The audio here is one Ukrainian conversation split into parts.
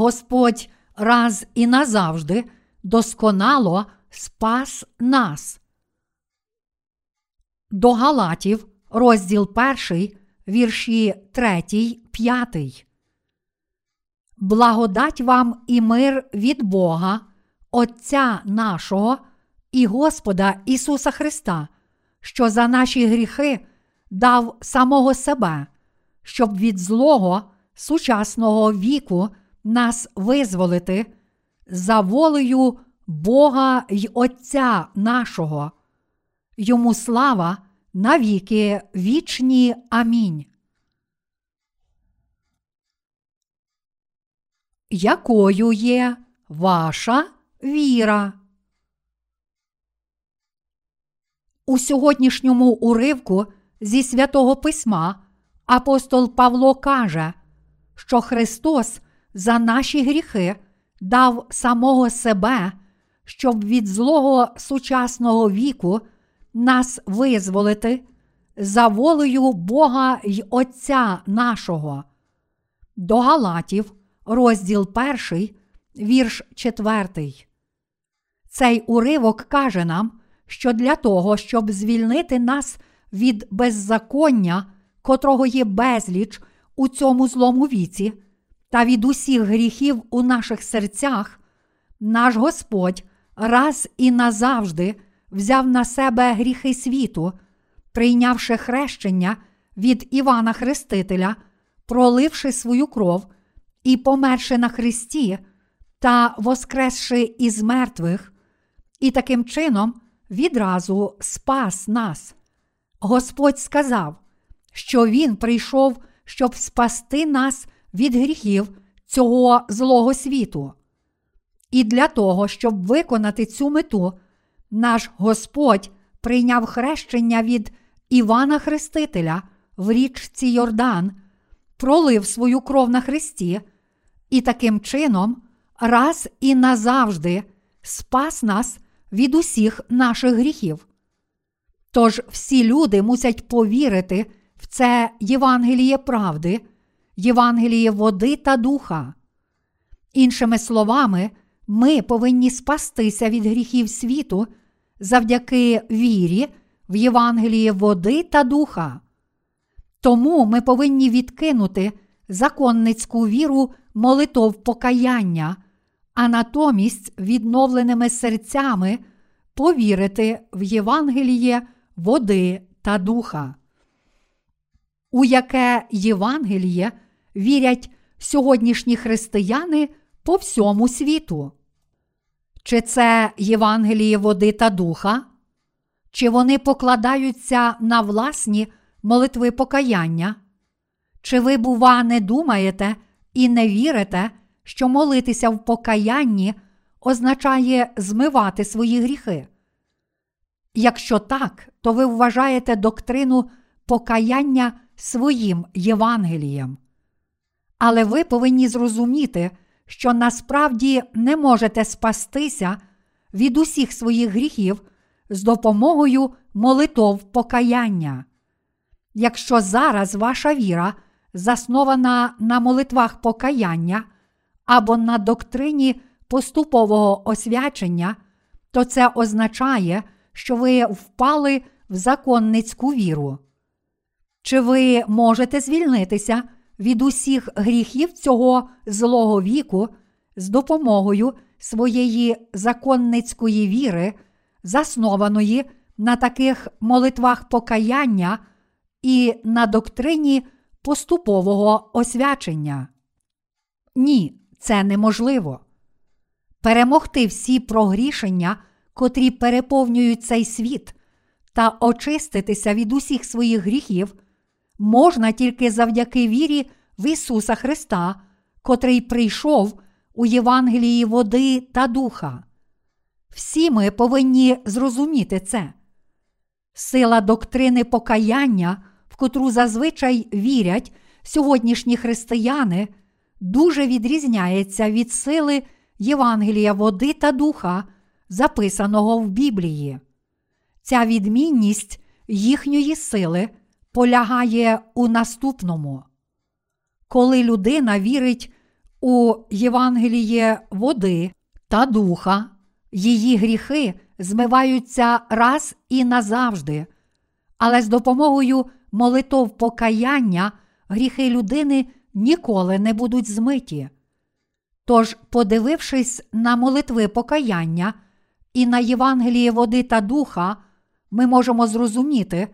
Господь раз і назавжди досконало спас нас. До Галатів, розділ 1, вірші 3, 5. Благодать вам і мир від Бога, Отця нашого і Господа Ісуса Христа, що за наші гріхи дав самого себе, щоб від злого сучасного віку нас визволити за волею Бога й Отця нашого. Йому слава навіки вічні. Амінь. Якою є ваша віра? У сьогоднішньому уривку зі святого Письма апостол Павло каже, що Христос за наші гріхи дав самого себе, щоб від злого сучасного віку нас визволити за волею Бога й Отця нашого. До Галатів, розділ 1, вірш 4. Цей уривок каже нам, що для того, щоб звільнити нас від беззаконня, котрого є безліч у цьому злому віці, та від усіх гріхів у наших серцях, наш Господь раз і назавжди взяв на себе гріхи світу, прийнявши хрещення від Івана Хрестителя, проливши свою кров і померши на Христі та воскресши із мертвих, і таким чином відразу спас нас. Господь сказав, що Він прийшов, щоб спасти нас від гріхів цього злого світу. І для того, щоб виконати цю мету, наш Господь прийняв хрещення від Івана Хрестителя в річці Йордан, пролив свою кров на Христі, і таким чином раз і назавжди спас нас від усіх наших гріхів. Тож всі люди мусять повірити в це Євангеліє правди, Євангеліє води та духа. Іншими словами, ми повинні спастися від гріхів світу завдяки вірі в Євангеліє води та духа. Тому ми повинні відкинути законницьку віру молитов покаяння, а натомість відновленими серцями повірити в Євангеліє води та духа. У яке Євангеліє вірять сьогоднішні християни по всьому світу? Чи це Євангеліє води та духа? Чи вони покладаються на власні молитви покаяння? Чи ви, бува, не думаєте і не вірите, що молитися в покаянні означає змивати свої гріхи? Якщо так, то ви вважаєте доктрину покаяння своїм Євангелієм. Але ви повинні зрозуміти, що насправді не можете спастися від усіх своїх гріхів з допомогою молитов покаяння. Якщо зараз ваша віра заснована на молитвах покаяння або на доктрині поступового освячення, то це означає, що ви впали в законницьку віру. Чи ви можете звільнитися від усіх гріхів цього злого віку з допомогою своєї законницької віри, заснованої на таких молитвах покаяння і на доктрині поступового освячення? Ні, це неможливо. Перемогти всі прогрішення, котрі переповнюють цей світ, та очиститися від усіх своїх гріхів можна тільки завдяки вірі в Ісуса Христа, котрий прийшов у Євангелії води та духа. Всі ми повинні зрозуміти це. Сила доктрини покаяння, в котру зазвичай вірять сьогоднішні християни, дуже відрізняється від сили Євангелія води та духа, записаного в Біблії. Ця відмінність їхньої сили полягає у наступному. Коли людина вірить У Євангелії води та духа її гріхи змиваються раз і назавжди, але з допомогою молитов покаяння гріхи людини ніколи не будуть змиті. Тож, подивившись на молитви покаяння і на Євангеліє води та духа, ми можемо зрозуміти,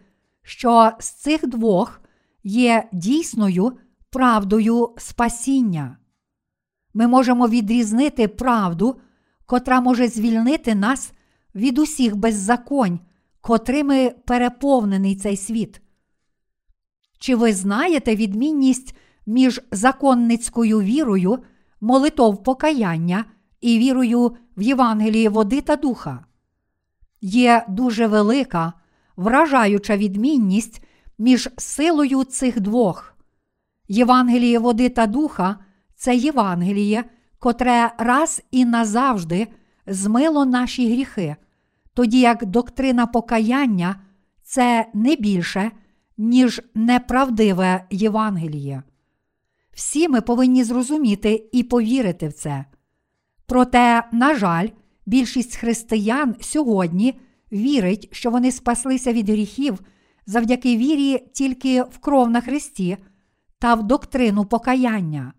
що з цих двох є дійсною правдою спасіння. Ми можемо відрізнити правду, котра може звільнити нас від усіх беззаконь, котрими переповнений цей світ. Чи ви знаєте відмінність між законницькою вірою, молитов покаяння і вірою в Євангелії води та духа? Є дуже велика, вражаюча відмінність між силою цих двох. Євангеліє води та духа це Євангеліє, котре раз і назавжди змило наші гріхи, тоді як доктрина покаяння це не більше, ніж неправдиве Євангеліє. Всі ми повинні зрозуміти і повірити в це. Проте, на жаль, більшість християн сьогодні вірить, що вони спаслися від гріхів завдяки вірі тільки в кров на Христі та в доктрину покаяння.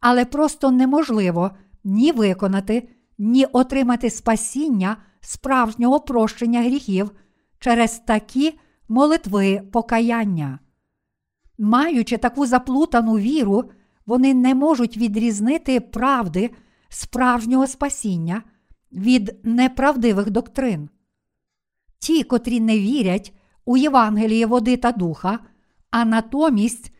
Але просто неможливо ні виконати, ні отримати спасіння справжнього прощення гріхів через такі молитви покаяння. Маючи таку заплутану віру, вони не можуть відрізнити правди справжнього спасіння від неправдивих доктрин. Ті, котрі не вірять у Євангеліє води та духа, а натомість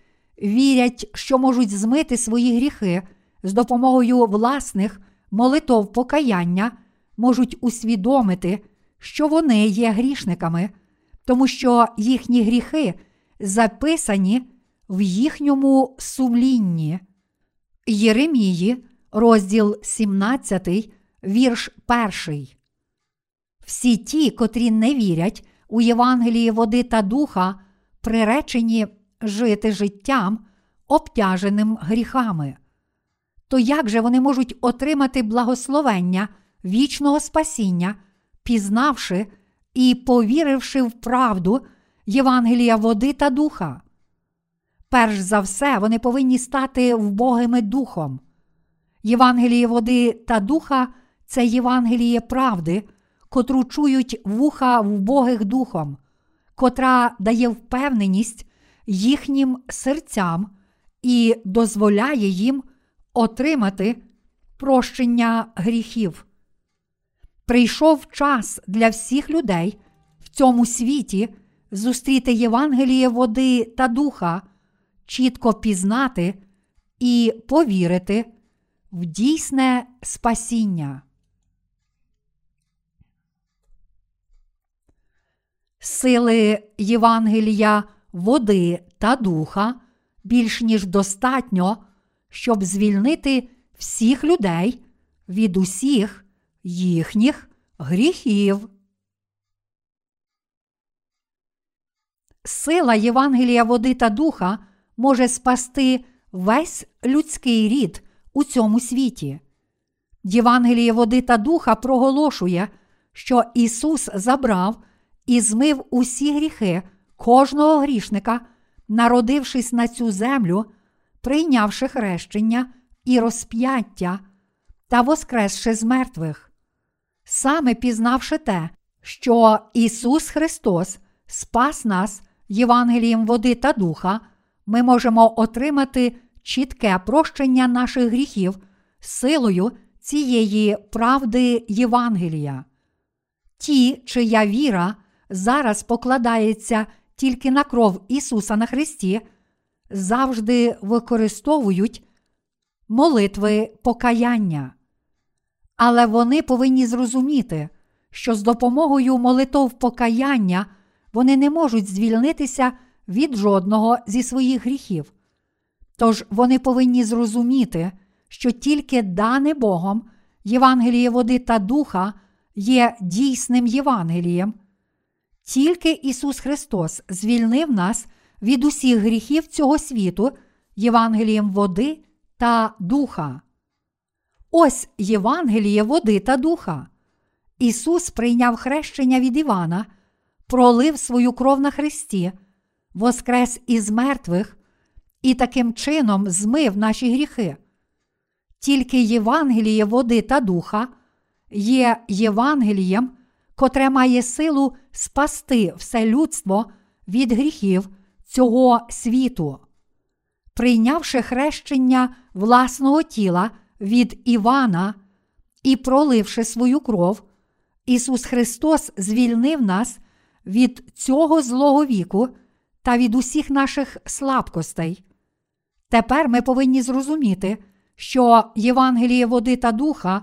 вірять, що можуть змити свої гріхи з допомогою власних молитов покаяння, можуть усвідомити, що вони є грішниками, тому що їхні гріхи записані в їхньому сумлінні. Єремії, розділ 17, вірш 1. Всі ті, котрі не вірять у Євангелії води та духа, приречені жити життям, обтяженим гріхами. То як же вони можуть отримати благословення вічного спасіння, пізнавши і повіривши в правду Євангелія води та духа? Перш за все, вони повинні стати вбогими духом. Євангеліє води та духа це Євангеліє правди, котру чують вуха вбогих духом, котра дає впевненість їхнім серцям і дозволяє їм отримати прощення гріхів. Прийшов час для всіх людей в цьому світі зустріти Євангеліє води та духа, чітко пізнати і повірити в дійсне спасіння. Сили Євангелія води та духа більш ніж достатньо, щоб звільнити всіх людей від усіх їхніх гріхів. Сила Євангелія води та духа може спасти весь людський рід у цьому світі. Євангеліє води та духа проголошує, що Ісус забрав і змив усі гріхи кожного грішника, народившись на цю землю, прийнявши хрещення і розп'яття та воскресши з мертвих. Саме пізнавши те, що Ісус Христос спас нас Євангелієм води та духа, ми можемо отримати чітке прощення наших гріхів силою цієї правди Євангелія. Ті, чия віра зараз покладається тільки на кров Ісуса на Христі, завжди використовують молитви покаяння. Але вони повинні зрозуміти, що з допомогою молитов покаяння вони не можуть звільнитися від жодного зі своїх гріхів. Тож вони повинні зрозуміти, що тільки дане Богом Євангеліє води та духа є дійсним Євангелієм. Тільки Ісус Христос звільнив нас від усіх гріхів цього світу Євангелієм води та духа. Ось Євангеліє води та духа. Ісус прийняв хрещення від Івана, пролив свою кров на Христі, воскрес із мертвих і таким чином змив наші гріхи. Тільки Євангеліє води та духа є Євангелієм, котре має силу спасти все людство від гріхів цього світу. Прийнявши хрещення власного тіла від Івана і проливши свою кров, Ісус Христос звільнив нас від цього злого віку та від усіх наших слабкостей. Тепер ми повинні зрозуміти, що Євангеліє води та духа,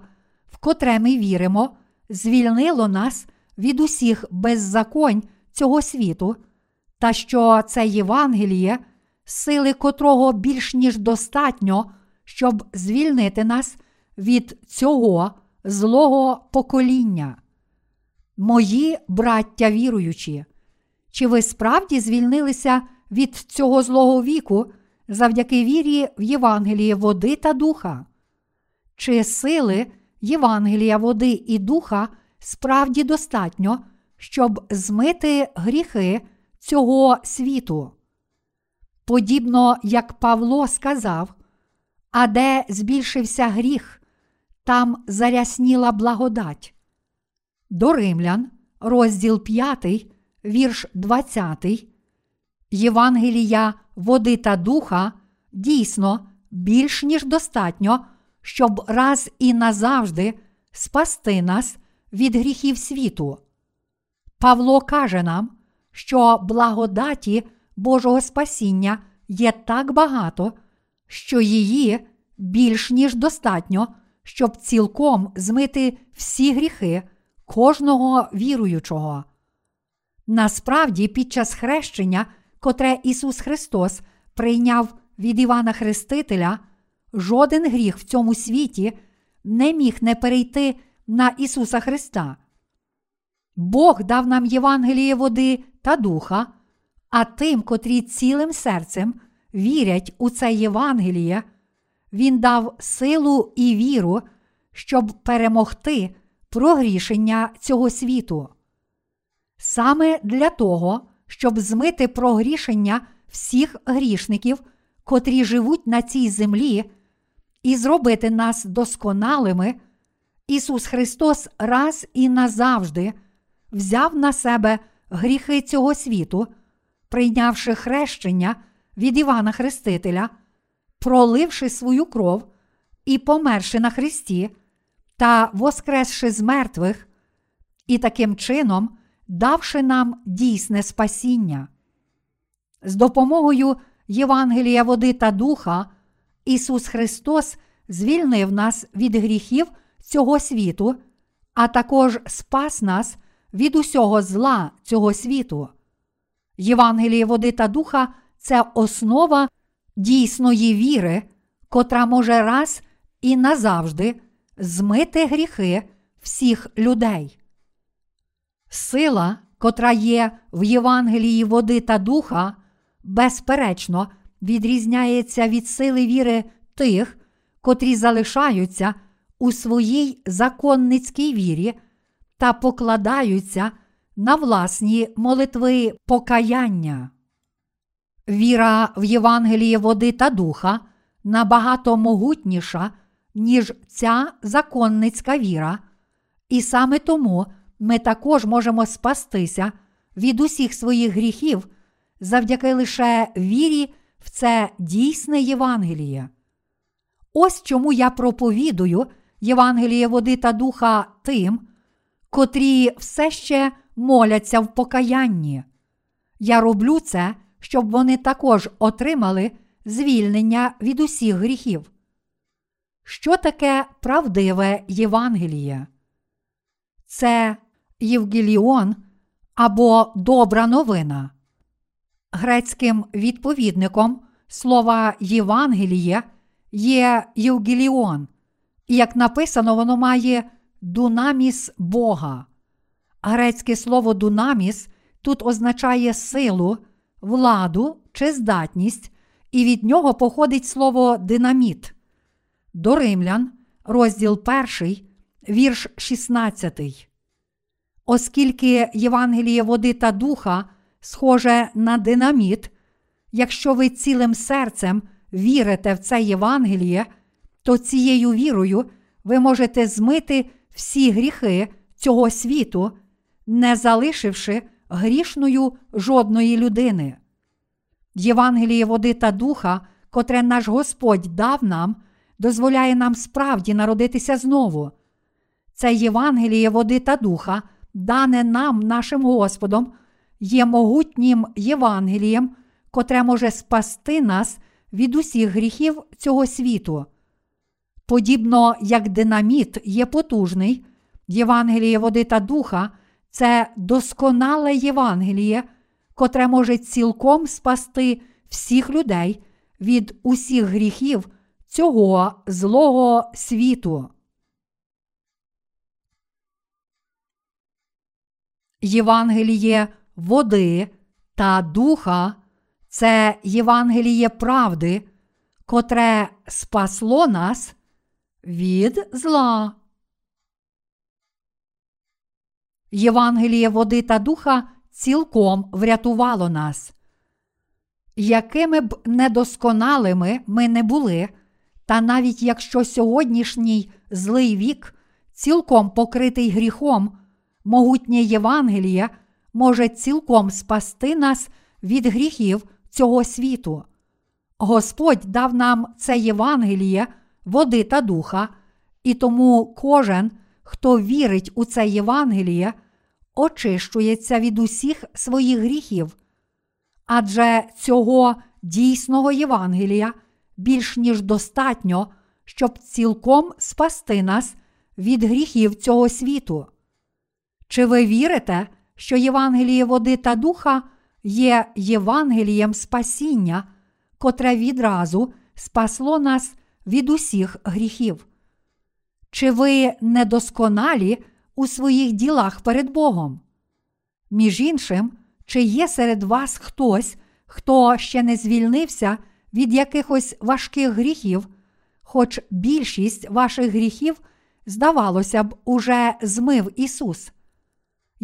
в котре ми віримо, звільнило нас від усіх беззаконь цього світу, та що це Євангеліє, сили котрого більш ніж достатньо, щоб звільнити нас від цього злого покоління. Мої браття віруючі, чи ви справді звільнилися від цього злого віку завдяки вірі в Євангеліє води та духа? Чи сили Євангелія води і духа справді достатньо, щоб змити гріхи цього світу? Подібно як Павло сказав, а де збільшився гріх, там зарясніла благодать. До Римлян, розділ 5, вірш 20, Євангелія води та духа дійсно більш ніж достатньо, щоб раз і назавжди спасти нас від гріхів світу. Павло каже нам, що благодаті Божого спасіння є так багато, що її більш ніж достатньо, щоб цілком змити всі гріхи кожного віруючого. Насправді, під час хрещення, котре Ісус Христос прийняв від Івана Хрестителя, жоден гріх в цьому світі не міг не перейти на Ісуса Христа. Бог дав нам Євангеліє води та духа, а тим, котрі цілим серцем вірять у це Євангеліє, Він дав силу і віру, щоб перемогти прогрішення цього світу. Саме для того, щоб змити прогрішення всіх грішників, котрі живуть на цій землі, і зробити нас досконалими, Ісус Христос раз і назавжди взяв на себе гріхи цього світу, прийнявши хрещення від Івана Хрестителя, проливши свою кров і померши на Христі та воскресши з мертвих, і таким чином давши нам дійсне спасіння. З допомогою Євангелія води та духа, Ісус Христос звільнив нас від гріхів цього світу, а також спас нас від усього зла цього світу. Євангеліє води та духа це основа дійсної віри, котра може раз і назавжди змити гріхи всіх людей. Сила, котра є в Євангелії води та духа, безперечно, відрізняється від сили віри тих, котрі залишаються у своїй законницькій вірі та покладаються на власні молитви покаяння. Віра в Євангеліє води та духа набагато могутніша, ніж ця законницька віра, і саме тому ми також можемо спастися від усіх своїх гріхів завдяки лише вірі в це дійсне Євангеліє. Ось чому я проповідую Євангеліє води та духа тим, котрі все ще моляться в покаянні. Я роблю це, щоб вони також отримали звільнення від усіх гріхів. Що таке правдиве Євангеліє? Це Євгеліон або добра новина. Грецьким відповідником слова Євангеліє є Євгеліон, і як написано, воно має дунаміс Бога. Грецьке слово дунаміс тут означає силу, владу чи здатність, і від нього походить слово динаміт. до Римлян, розділ 1, вірш 16. Оскільки Євангеліє води та духа схоже на динаміт, якщо ви цілим серцем вірите в це Євангеліє, то цією вірою ви можете змити всі гріхи цього світу, не залишивши грішною жодної людини. Євангеліє води та духа, котре наш Господь дав нам, дозволяє нам справді народитися знову. Це Євангеліє води та духа, дане нам, нашим Господом, є могутнім Євангелієм, котре може спасти нас від усіх гріхів цього світу. Подібно як динаміт є потужний, Євангеліє води та духа це досконале Євангеліє, котре може цілком спасти всіх людей від усіх гріхів цього злого світу. Євангеліє води та духа це Євангеліє правди, котре спасло нас від зла. Євангеліє води та духа цілком врятувало нас. Якими б недосконалими ми не були, та навіть якщо сьогоднішній злий вік цілком покритий гріхом, могутнє Євангеліє може цілком спасти нас від гріхів цього світу. Господь дав нам це Євангеліє, води та духа, і тому кожен, хто вірить у це Євангеліє, очищується від усіх своїх гріхів. Адже цього дійсного Євангелія більш ніж достатньо, щоб цілком спасти нас від гріхів цього світу. Чи ви вірите, що Євангеліє води та духа є Євангелієм спасіння, котре відразу спасло нас від усіх гріхів? Чи ви недосконалі у своїх ділах перед Богом? Між іншим, чи є серед вас хтось, хто ще не звільнився від якихось важких гріхів, хоч більшість ваших гріхів, здавалося б, уже змив Ісус?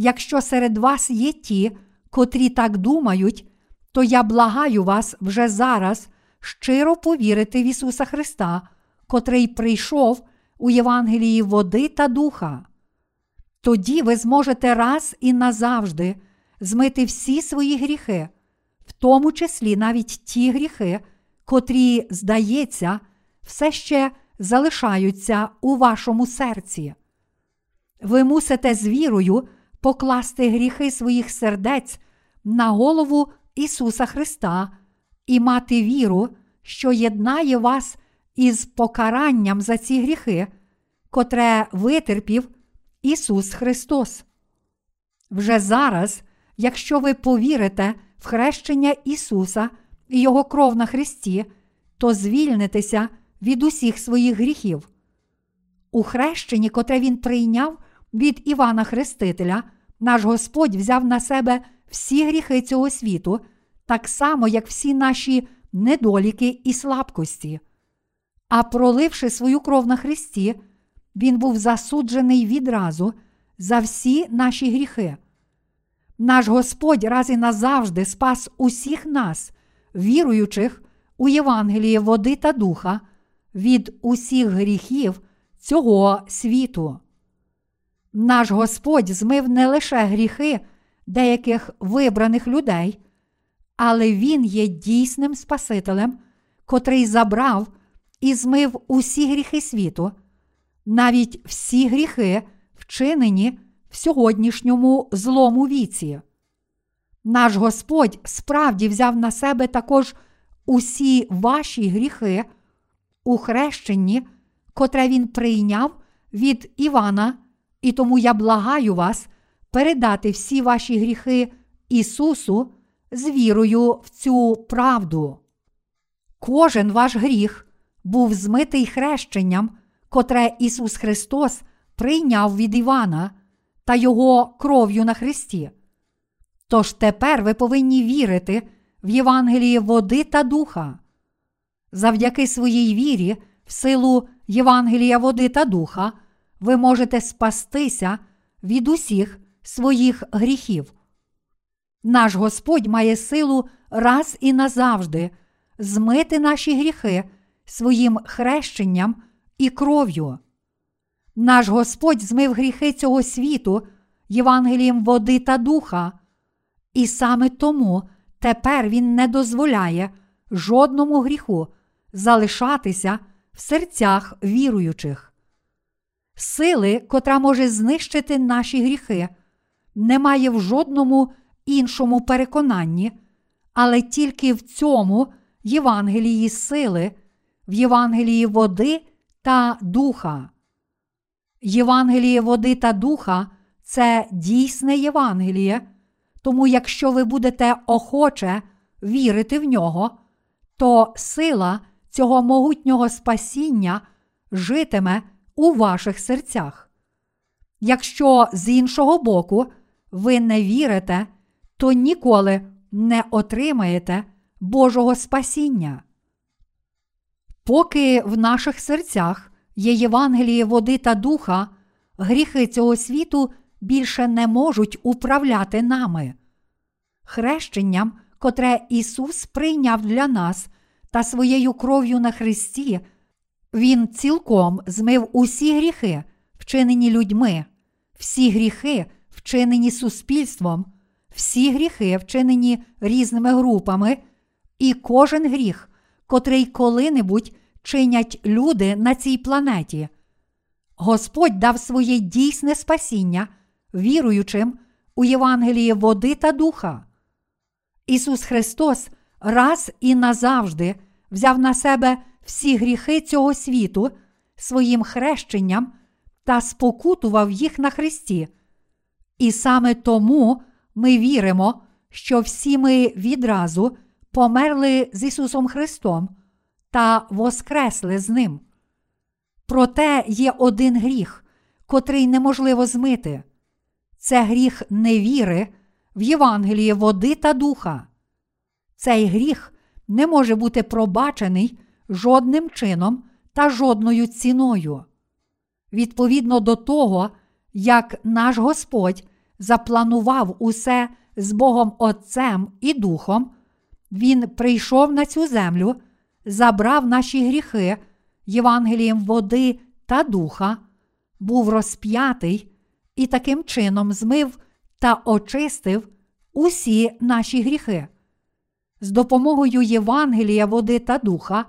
Якщо серед вас є ті, котрі так думають, то я благаю вас вже зараз щиро повірити в Ісуса Христа, котрий прийшов у Євангелії води та духа. Тоді ви зможете раз і назавжди змити всі свої гріхи, в тому числі навіть ті гріхи, котрі, здається, все ще залишаються у вашому серці. Ви мусите з вірою покласти гріхи своїх сердець на голову Ісуса Христа і мати віру, що єднає вас із покаранням за ці гріхи, котре витерпів Ісус Христос. Вже зараз, якщо ви повірите в хрещення Ісуса і Його кров на Христі, то звільнитеся від усіх своїх гріхів. У хрещенні, котре Він прийняв від Івана Хрестителя, наш Господь взяв на себе всі гріхи цього світу, так само, як всі наші недоліки і слабкості. А проливши свою кров на Христі, Він був засуджений відразу за всі наші гріхи. Наш Господь раз і назавжди спас усіх нас, віруючих у Євангеліє води та духа, від усіх гріхів цього світу. Наш Господь змив не лише гріхи деяких вибраних людей, але Він є дійсним Спасителем, котрий забрав і змив усі гріхи світу, навіть всі гріхи, вчинені в сьогоднішньому злому віці. Наш Господь справді взяв на себе також усі ваші гріхи у хрещенні, котре Він прийняв від Івана, і тому я благаю вас передати всі ваші гріхи Ісусу з вірою в цю правду. Кожен ваш гріх був змитий хрещенням, котре Ісус Христос прийняв від Івана та Його кров'ю на Христі. Тож тепер ви повинні вірити в Євангеліє води та духа. Завдяки своїй вірі, в силу Євангелія води та духа, ви можете спастися від усіх своїх гріхів. Наш Господь має силу раз і назавжди змити наші гріхи своїм хрещенням і кров'ю. Наш Господь змив гріхи цього світу Євангелієм води та духа, і саме тому тепер Він не дозволяє жодному гріху залишатися в серцях віруючих. Сили, котра може знищити наші гріхи, немає в жодному іншому переконанні, але тільки в цьому Євангелії сили, в Євангелії води та духа. Євангеліє води та духа це дійсне Євангеліє, тому якщо ви будете охоче вірити в нього, то сила цього могутнього спасіння житиме у ваших серцях. Якщо з іншого боку ви не вірите, то ніколи не отримаєте Божого спасіння. Поки в наших серцях є Євангеліє води та духа, гріхи цього світу більше не можуть управляти нами. Хрещенням, котре Ісус прийняв для нас та своєю кров'ю на Христі, Він цілком змив усі гріхи, вчинені людьми, всі гріхи, вчинені суспільством, всі гріхи, вчинені різними групами, і кожен гріх, котрий коли-небудь чинять люди на цій планеті. Господь дав своє дійсне спасіння, віруючим у Євангеліє води та духа. Ісус Христос раз і назавжди взяв на себе всі гріхи цього світу своїм хрещенням та спокутував їх на Христі. І саме тому ми віримо, що всі ми відразу померли з Ісусом Христом та воскресли з Ним. Проте є один гріх, котрий неможливо змити. Це гріх невіри в Євангеліє води та духа. Цей гріх не може бути пробачений жодним чином та жодною ціною. Відповідно до того, як наш Господь запланував усе з Богом Отцем і Духом, Він прийшов на цю землю, забрав наші гріхи Євангелієм води та духа, був розп'ятий і таким чином змив та очистив усі наші гріхи. З допомогою Євангелія, води та духа,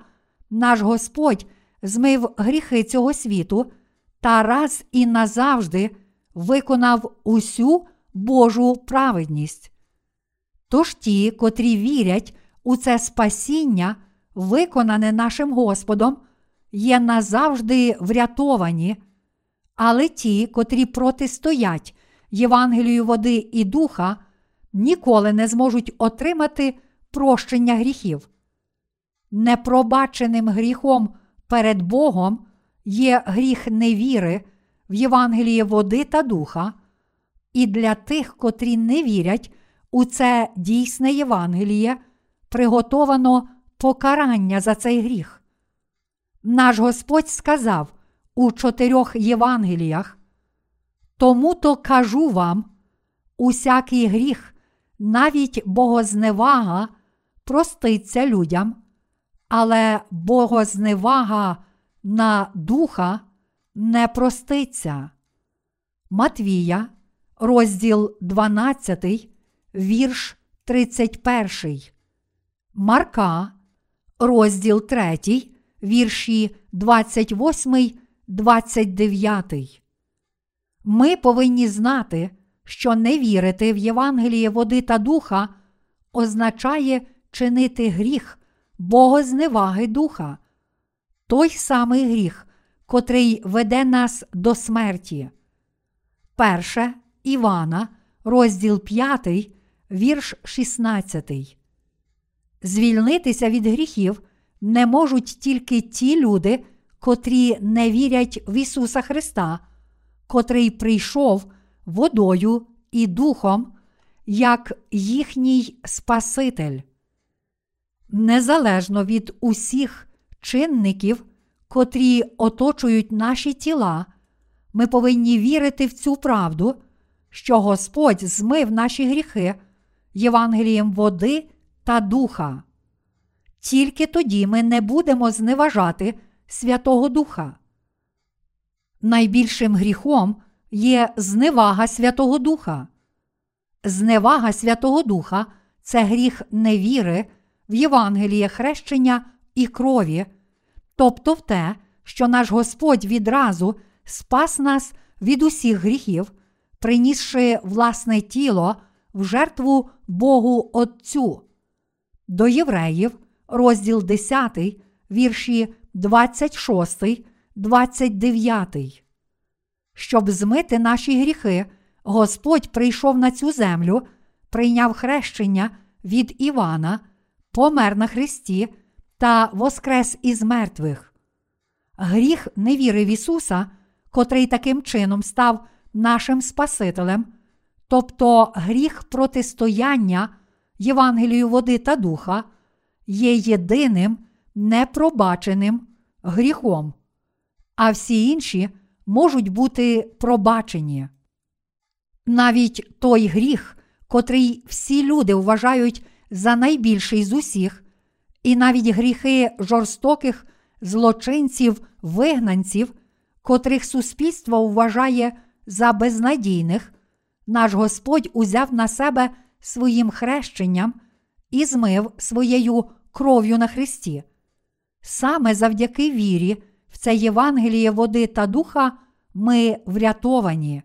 наш Господь змив гріхи цього світу та раз і назавжди виконав усю Божу праведність. Тож ті, котрі вірять у це спасіння, виконане нашим Господом, є назавжди врятовані, але ті, котрі протистоять Євангелію води і духа, ніколи не зможуть отримати прощення гріхів. Непробаченим гріхом перед Богом є гріх невіри в Євангеліє води та духа, і для тих, котрі не вірять у це дійсне Євангеліє, приготовано покарання за цей гріх. Наш Господь сказав у чотирьох Євангеліях: Тому то кажу вам, усякий гріх, навіть богозневага проститься людям, але богозневага на духа не проститься. Матвія, розділ 12, вірш 31. Марка, розділ 3, вірші 28, 29. Ми повинні знати, що не вірити в Євангеліє води та духа означає чинити гріх богозневаги духа, той самий гріх, котрий веде нас до смерті. Перше Івана, розділ 5, вірш 16. Звільнитися від гріхів не можуть тільки ті люди, котрі не вірять в Ісуса Христа, котрий прийшов водою і духом, як їхній Спаситель. Незалежно від усіх чинників, котрі оточують наші тіла, ми повинні вірити в цю правду, що Господь змив наші гріхи Євангелієм води та духа. Тільки тоді ми не будемо зневажати Святого Духа. Найбільшим гріхом є зневага Святого Духа. Зневага Святого Духа це гріх невіри в Євангеліє хрещення і крові, тобто в те, що наш Господь відразу спас нас від усіх гріхів, принісши власне тіло в жертву Богу Отцю. До євреїв, розділ 10, вірші 26, 29. Щоб змити наші гріхи, Господь прийшов на цю землю, прийняв хрещення від Івана, помер на Христі та воскрес із мертвих. Гріх невіри в Ісуса, котрий таким чином став нашим Спасителем, тобто гріх протистояння Євангелію води та духа, є єдиним непробаченим гріхом, а всі інші можуть бути пробачені. Навіть той гріх, котрий всі люди вважають за найбільший з усіх, і навіть гріхи жорстоких злочинців, вигнанців, котрих суспільство вважає за безнадійних, наш Господь узяв на себе своїм хрещенням і змив своєю кров'ю на Христі. Саме завдяки вірі в це Євангеліє води та духа ми врятовані.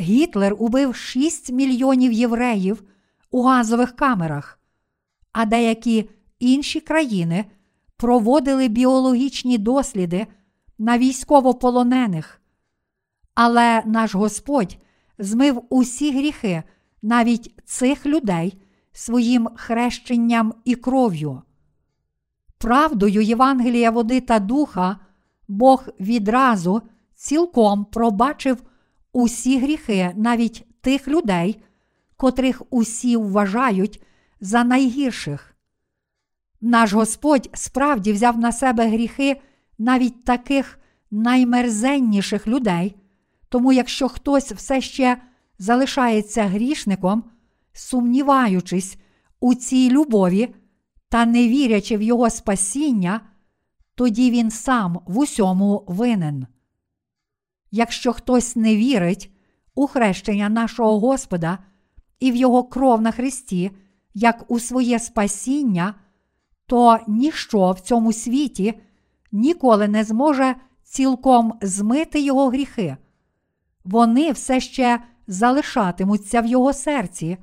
Гітлер убив 6 мільйонів євреїв у газових камерах, а деякі інші країни проводили біологічні досліди на військовополонених. Але наш Господь змив усі гріхи навіть цих людей своїм хрещенням і кров'ю. Правдою Євангелія води та духа Бог відразу цілком пробачив усі гріхи навіть тих людей, котрих усі вважають за найгірших. Наш Господь справді взяв на себе гріхи навіть таких наймерзенніших людей, тому якщо хтось все ще залишається грішником, сумніваючись у цій любові та не вірячи в Його спасіння, тоді він сам в усьому винен. Якщо хтось не вірить у хрещення нашого Господа і в Його кров на Христі, як у своє спасіння, то ніщо в цьому світі ніколи не зможе цілком змити його гріхи. Вони все ще залишатимуться в його серці,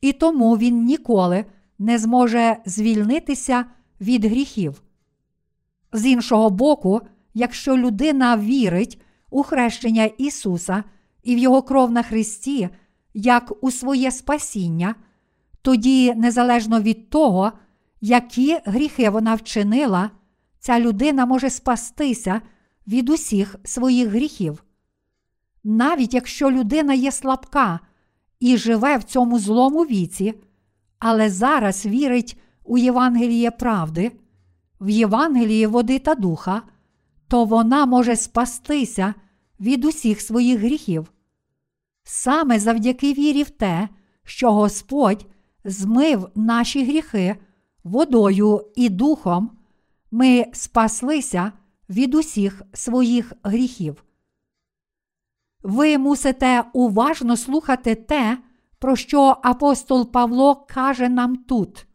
і тому він ніколи не зможе звільнитися від гріхів. З іншого боку, якщо людина вірить у хрещення Ісуса і в Його кров на Христі, як у своє спасіння, тоді, незалежно від того, які гріхи вона вчинила, ця людина може спастися від усіх своїх гріхів. Навіть якщо людина є слабка і живе в цьому злому віці, але зараз вірить у Євангеліє правди, в Євангеліє води та духа, то вона може спастися від усіх своїх гріхів. Саме завдяки вірі в те, що Господь змив наші гріхи водою і духом, ми спаслися від усіх своїх гріхів. Ви мусите уважно слухати те, про що апостол Павло каже нам тут.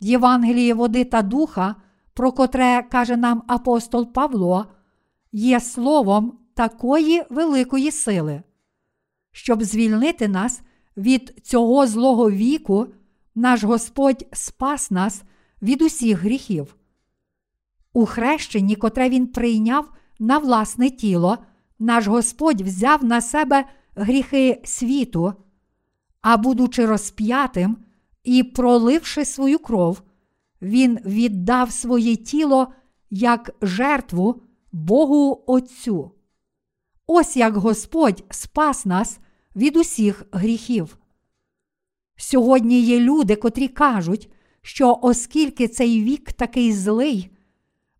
Євангеліє води та духа, про котре каже нам апостол Павло, є словом такої великої сили. Щоб звільнити нас від цього злого віку, наш Господь спас нас від усіх гріхів. У хрещенні, котре Він прийняв на власне тіло, наш Господь взяв на себе гріхи світу, а будучи розп'ятим і проливши свою кров, Він віддав своє тіло як жертву Богу Отцю. Ось як Господь спас нас від усіх гріхів. Сьогодні є люди, котрі кажуть, що оскільки цей вік такий злий,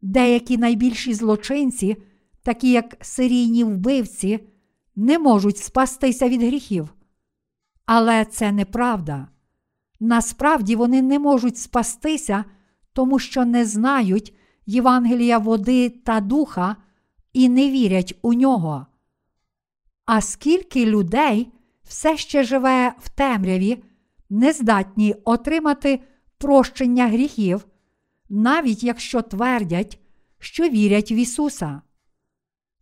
деякі найбільші злочинці, такі як серійні вбивці, не можуть спастися від гріхів. Але це неправда. Насправді вони не можуть спастися, тому що не знають Євангелія води та духа і не вірять у нього. А скільки людей все ще живе в темряві, не здатні отримати прощення гріхів, навіть якщо твердять, що вірять в Ісуса.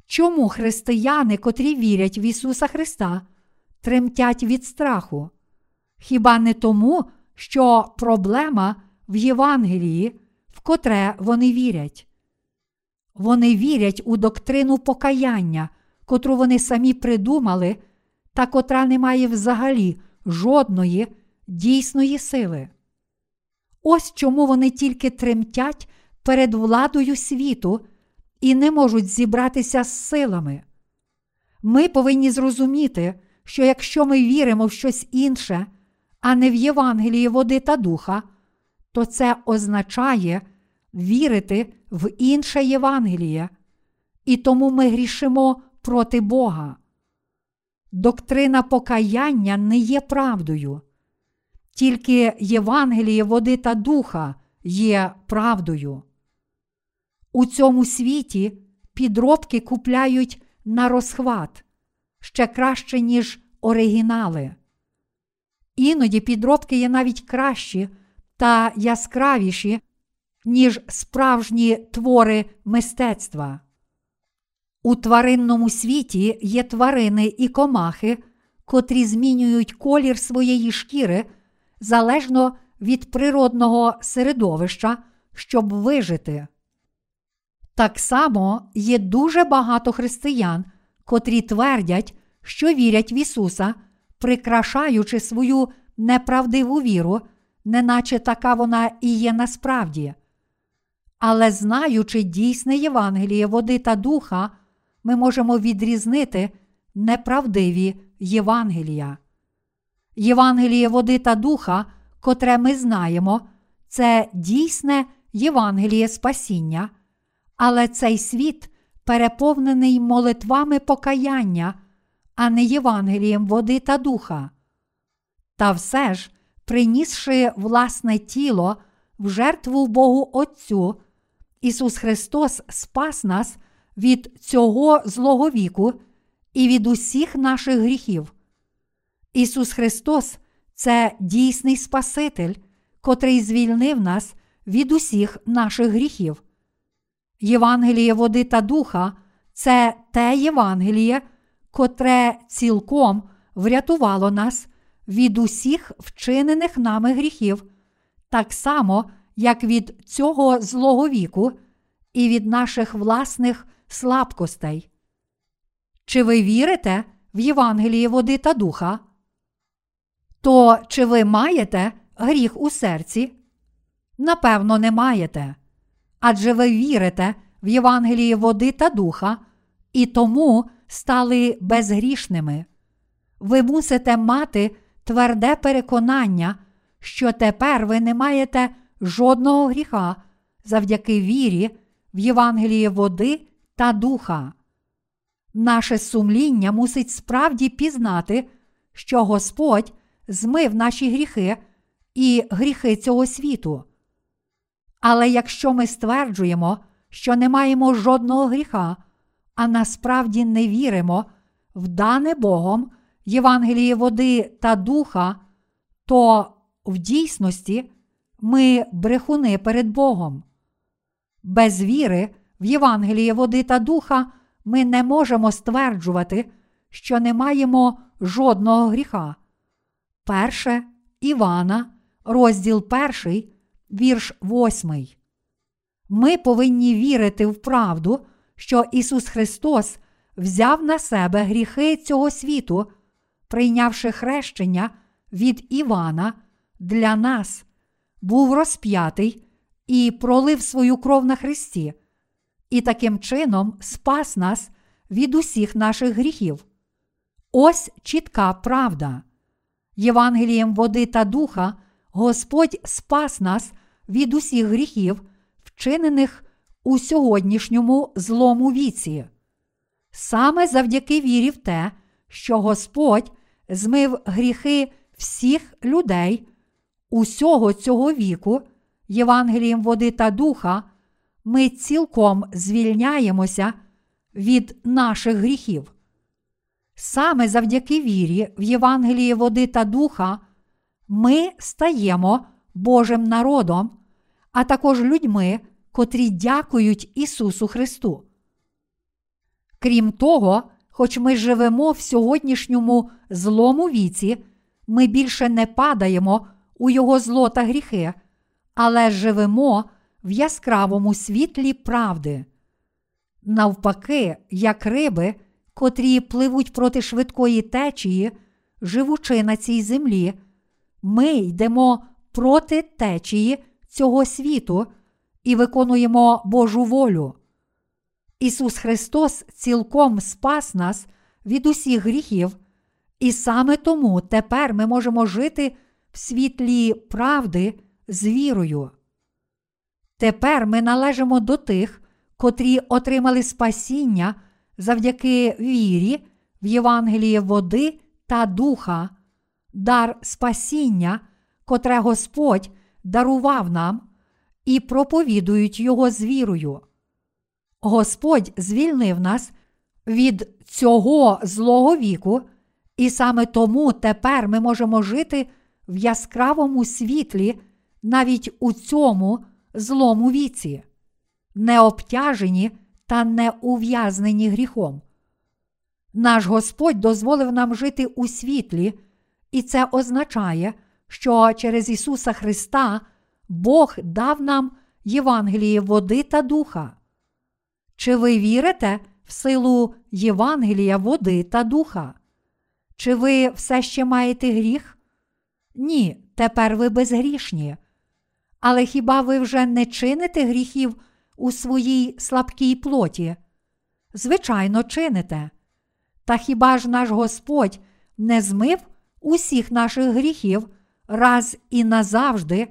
Чому християни, котрі вірять в Ісуса Христа, тремтять від страху? Хіба не тому, що проблема в Євангелії, в котре вони вірять? Вони вірять у доктрину покаяння, котру вони самі придумали, та котра не має взагалі жодної дійсної сили. Ось чому вони тільки тремтять перед владою світу і не можуть зібратися з силами. Ми повинні зрозуміти, що якщо ми віримо в щось інше, а не в Євангелії води та духа, то це означає вірити в інше Євангеліє, і тому ми грішимо проти Бога. Доктрина покаяння не є правдою. Тільки Євангеліє води та духа є правдою. У цьому світі підробки купляють на розхват ще краще, ніж оригінали. Іноді підробки є навіть кращі та яскравіші, ніж справжні твори мистецтва. У тваринному світі є тварини і комахи, котрі змінюють колір своєї шкіри залежно від природного середовища, щоб вижити. Так само є дуже багато християн, котрі твердять, що вірять в Ісуса, прикрашаючи свою неправдиву віру, неначе така вона і є насправді. Але знаючи дійсне Євангеліє води та духа, ми можемо відрізнити неправдиві Євангелія. Євангеліє води та духа, котре ми знаємо, це дійсне Євангеліє спасіння, але цей світ переповнений молитвами покаяння, а не Євангелієм води та духа. Та все ж, принісши власне тіло в жертву Богу Отцю, Ісус Христос спас нас від цього злого віку і від усіх наших гріхів. Ісус Христос це дійсний Спаситель, котрий звільнив нас від усіх наших гріхів. Євангеліє води та духа це те Євангеліє, котре цілком врятувало нас від усіх вчинених нами гріхів, так само, як від цього злого віку і від наших власних слабкостей. Чи ви вірите в Євангеліє води та духа? То чи ви маєте гріх у серці? Напевно, не маєте. Адже ви вірите в Євангеліє води та духа і тому стали безгрішними. Ви мусите мати тверде переконання, що тепер ви не маєте жодного гріха завдяки вірі в Євангеліє води та духа. Наше сумління мусить справді пізнати, що Господь змив наші гріхи і гріхи цього світу. Але якщо ми стверджуємо, що не маємо жодного гріха, а насправді не віримо в дане Богом Євангеліє води та духа, то в дійсності ми брехуни перед Богом. Без віри в Євангеліє води та духа ми не можемо стверджувати, що не маємо жодного гріха. Перше Івана, розділ перший, вірш восьмий. Ми повинні вірити в правду, що Ісус Христос взяв на себе гріхи цього світу, прийнявши хрещення від Івана для нас, був розп'ятий і пролив свою кров на Христі, і таким чином спас нас від усіх наших гріхів. Ось чітка правда. Євангелієм води та духа Господь спас нас від усіх гріхів, вчинених у сьогоднішньому злому віці. Саме завдяки вірі в те, що Господь змив гріхи всіх людей усього цього віку, Євангелієм води та духа, ми цілком звільняємося від наших гріхів. Саме завдяки вірі в Євангеліє води та духа ми стаємо Божим народом, а також людьми, котрі дякують Ісусу Христу. Крім того, хоч ми живемо в сьогоднішньому злому віці, ми більше не падаємо у Його зло та гріхи, але живемо в яскравому світлі правди. Навпаки, як риби, котрі пливуть проти швидкої течії, живучи на цій землі, ми йдемо проти течії цього світу і виконуємо Божу волю. Ісус Христос цілком спас нас від усіх гріхів, і саме тому тепер ми можемо жити в світлі правди з вірою. Тепер ми належимо до тих, котрі отримали спасіння завдяки вірі в Євангеліє води та духа, дар спасіння, котре Господь дарував нам, і проповідують Його з вірою. Господь звільнив нас від цього злого віку, і саме тому тепер ми можемо жити в яскравому світлі навіть у цьому злому віці, не обтяжені та не ув'язнені гріхом. Наш Господь дозволив нам жити у світлі, і це означає, що через Ісуса Христа Бог дав нам Євангеліє води та духа. Чи ви вірите в силу Євангелія води та духа? Чи ви все ще маєте гріх? Ні, тепер ви безгрішні. Але хіба ви вже не чините гріхів у своїй слабкій плоті? Звичайно, чините. Та хіба ж наш Господь не змив усіх наших гріхів раз і назавжди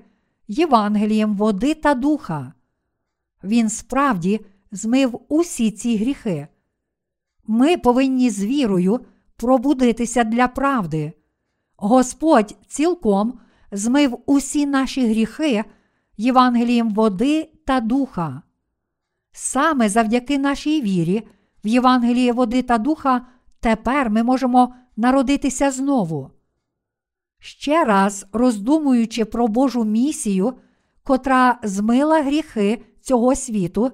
Євангелієм води та духа? Він справді змив усі ці гріхи. Ми повинні з вірою пробудитися для правди. Господь цілком змив усі наші гріхи Євангелієм води та духа. Саме завдяки нашій вірі в Євангеліє води та духа тепер ми можемо народитися знову. Ще раз роздумуючи про Божу місію, котра змила гріхи цього світу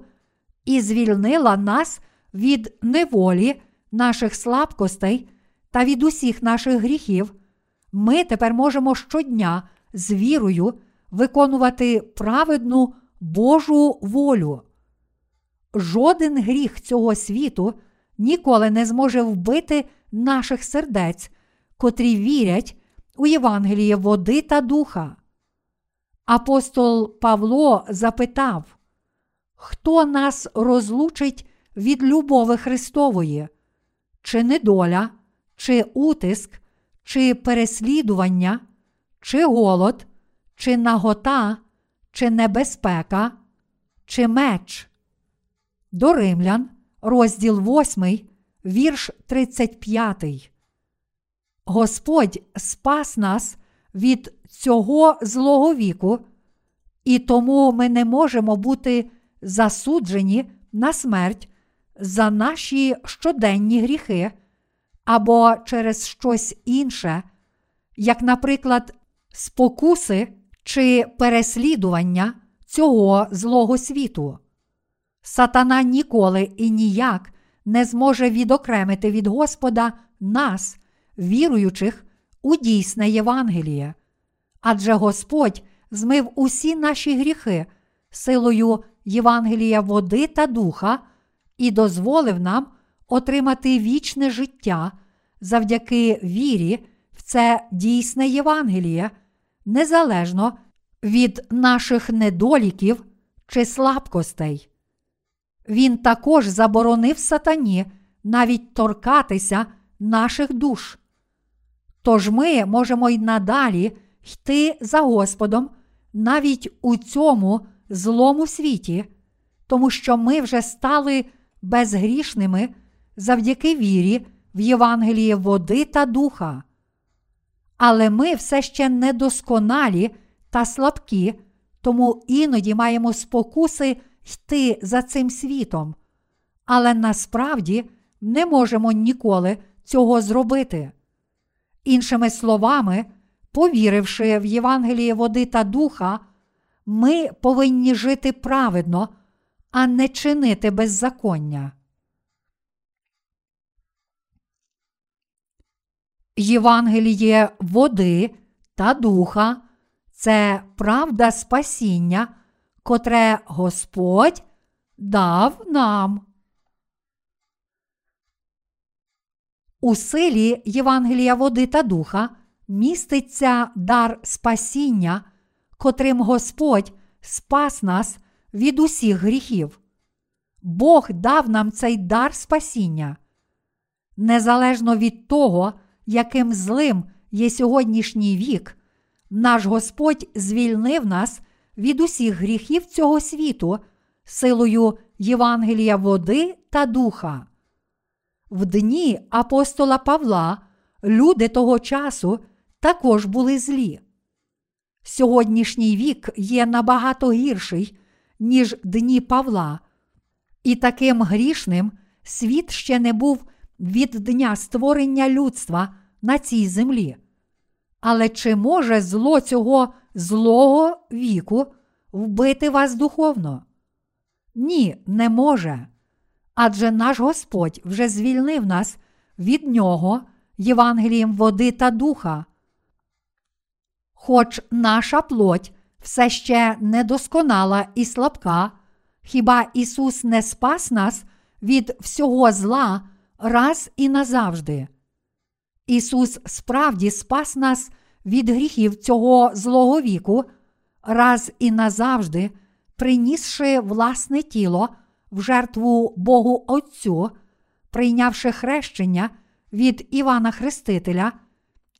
і звільнила нас від неволі наших слабкостей та від усіх наших гріхів, ми тепер можемо щодня з вірою виконувати праведну Божу волю. Жоден гріх цього світу ніколи не зможе вбити наших сердець, котрі вірять у Євангеліє води та духа. Апостол Павло запитав, Хто нас розлучить від любови Христової? Чи недоля, чи утиск, чи переслідування, чи голод, чи нагота, чи небезпека, чи меч? До Римлян, розділ 8, вірш 35. Господь спас нас від цього злого віку, і тому ми не можемо бути засуджені на смерть за наші щоденні гріхи або через щось інше, як, наприклад, спокуси чи переслідування цього злого світу. Сатана ніколи і ніяк не зможе відокремити від Господа нас, віруючих у дійсне Євангеліє, адже Господь змив усі наші гріхи силою Євангелія води та духа і дозволив нам отримати вічне життя завдяки вірі в це дійсне Євангеліє, незалежно від наших недоліків чи слабкостей. Він також заборонив сатані навіть торкатися наших душ. Тож ми можемо й надалі йти за Господом навіть у цьому злому світі, тому що ми вже стали безгрішними завдяки вірі в Євангеліє води та духа. Але ми все ще недосконалі та слабкі, тому іноді маємо спокуси йти за цим світом. Але насправді не можемо ніколи цього зробити. Іншими словами, повіривши в Євангеліє води та духа, ми повинні жити праведно, а не чинити беззаконня. Євангеліє води та духа це правда спасіння, котре Господь дав нам. У силі Євангелія води та духа міститься дар спасіння, котрим Господь спас нас від усіх гріхів. Бог дав нам цей дар спасіння. Незалежно від того, яким злим є сьогоднішній вік, наш Господь звільнив нас від усіх гріхів цього світу силою Євангелія води та духа. В дні апостола Павла люди того часу також були злі. Сьогоднішній вік є набагато гірший, ніж дні Павла, і таким грішним світ ще не був від дня створення людства на цій землі. Але чи може зло цього злого віку вбити вас духовно? Ні, не може. Адже наш Господь вже звільнив нас від нього Євангелієм води та духа. Хоч наша плоть все ще недосконала і слабка, хіба Ісус не спас нас від всього зла раз і назавжди? Ісус справді спас нас від гріхів цього злого віку, раз і назавжди, принісши власне тіло в жертву Богу Отцю, прийнявши хрещення від Івана Хрестителя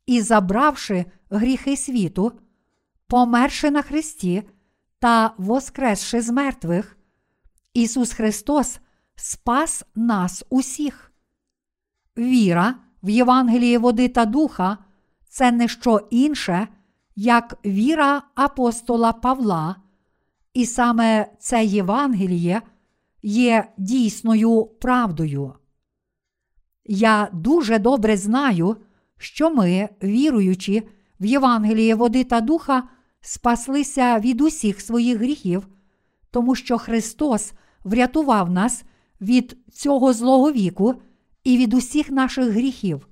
і забравши гріхи світу, померши на Христі та воскресши з мертвих, Ісус Христос спас нас усіх. Віра в Євангелії води та духа це не що інше, як віра апостола Павла, і саме це Євангеліє є дійсною правдою. Я дуже добре знаю, що ми, віруючи в Євангеліє води та духа, спаслися від усіх своїх гріхів, тому що Христос врятував нас від цього злого віку і від усіх наших гріхів.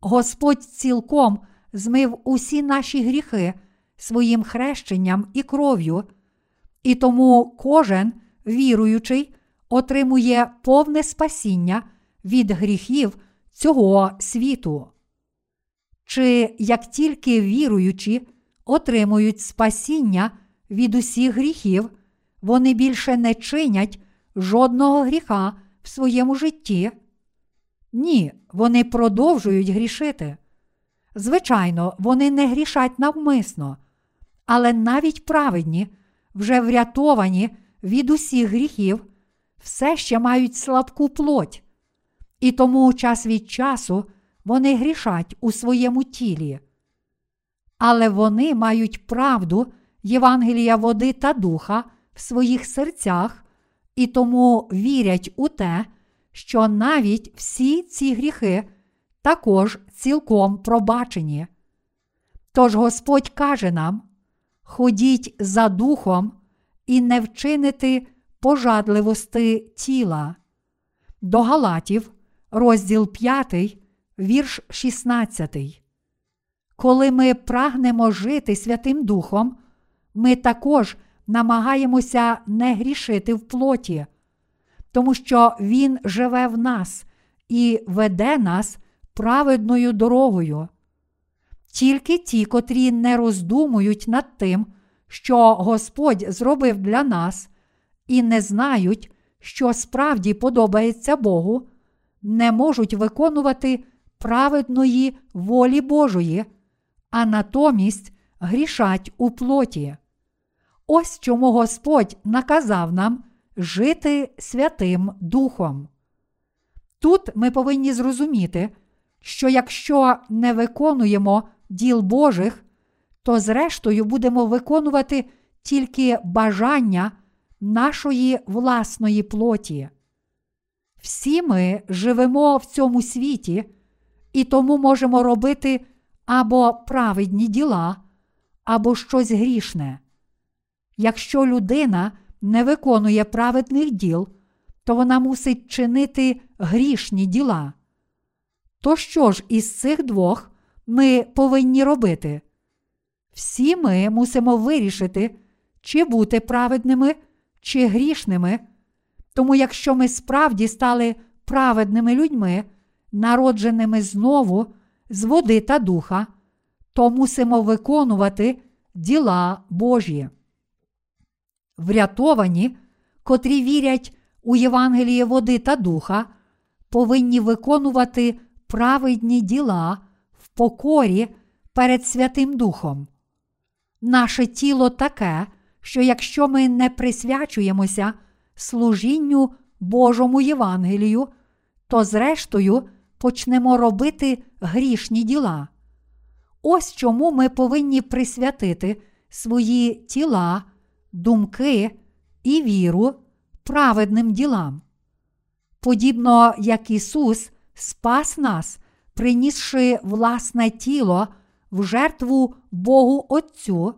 Господь цілком змив усі наші гріхи своїм хрещенням і кров'ю, і тому кожен віруючий отримує повне спасіння від гріхів цього світу. Чи як тільки віруючі отримують спасіння від усіх гріхів, вони більше не чинять жодного гріха в своєму житті? Ні, вони продовжують грішити. Звичайно, вони не грішать навмисно, але навіть праведні, вже врятовані від усіх гріхів, все ще мають слабку плоть, і тому час від часу вони грішать у своєму тілі. Але вони мають правду Євангелія води та духа в своїх серцях і тому вірять у те, що навіть всі ці гріхи також цілком пробачені. Тож Господь каже нам: ходіть за духом і не вчинити пожадливости тіла. До Галатів, розділ 5, вірш 16. Коли ми прагнемо жити Святим Духом, ми також намагаємося не грішити в плоті, тому що Він живе в нас і веде нас праведною дорогою. Тільки ті, котрі не роздумують над тим, що Господь зробив для нас, і не знають, що справді подобається Богу, не можуть виконувати праведної волі Божої, а натомість грішать у плоті. Ось чому Господь наказав нам жити Святим Духом. Тут ми повинні зрозуміти, що якщо не виконуємо діл Божих, то зрештою будемо виконувати тільки бажання нашої власної плоті. Всі ми живемо в цьому світі і тому можемо робити або праведні діла, або щось грішне. Якщо людина не виконує праведних діл, то вона мусить чинити грішні діла. То що ж із цих двох ми повинні робити? Всі ми мусимо вирішити, чи бути праведними, чи грішними. Тому, якщо ми справді стали праведними людьми, народженими знову з води та духа, то мусимо виконувати діла Божі. Врятовані, котрі вірять у Євангеліє води та духа, повинні виконувати праведні діла в покорі перед Святим Духом. Наше тіло таке, що якщо ми не присвячуємося служінню Божому Євангелію, то зрештою почнемо робити грішні діла. Ось чому ми повинні присвятити свої тіла, думки і віру праведним ділам. Подібно як Ісус спас нас, принісши власне тіло в жертву Богу Отцю,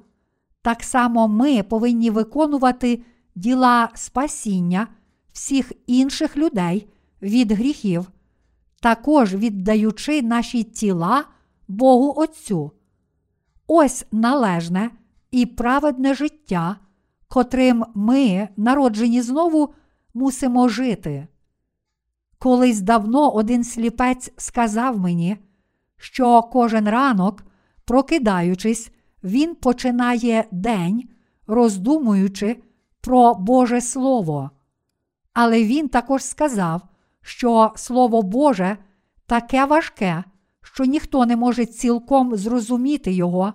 так само ми повинні виконувати діла спасіння всіх інших людей від гріхів, також віддаючи наші тіла Богу Отцю. Ось належне і праведне життя, котрим ми, народжені знову, мусимо жити. Колись давно один сліпець сказав мені, що кожен ранок, прокидаючись, він починає день, роздумуючи про Боже Слово. Але він також сказав, що Слово Боже таке важке, що ніхто не може цілком зрозуміти його,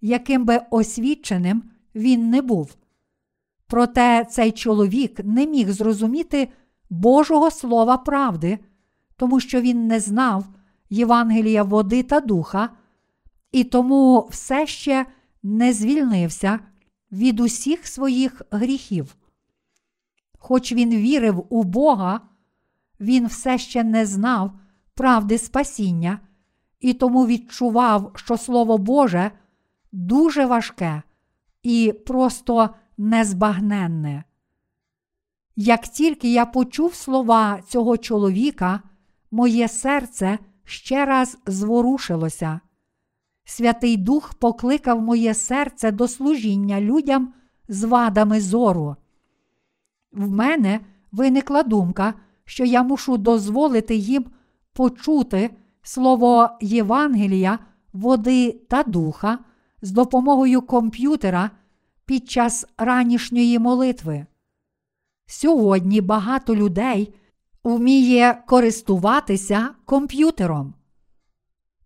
яким би освіченим він не був. Проте цей чоловік не міг зрозуміти Божого Слова правди, тому що він не знав Євангелія води та духа, і тому все ще не звільнився від усіх своїх гріхів. Хоч він вірив у Бога, він все ще не знав правди спасіння і тому відчував, що Слово Боже дуже важке і просто незбагненне. Як тільки я почув слова цього чоловіка, моє серце ще раз зворушилося. Святий Дух покликав моє серце до служіння людям з вадами зору. В мене виникла думка, що я мушу дозволити їм почути слово Євангелія, води та духа з допомогою комп'ютера під час ранішньої молитви. Сьогодні багато людей вміє користуватися комп'ютером.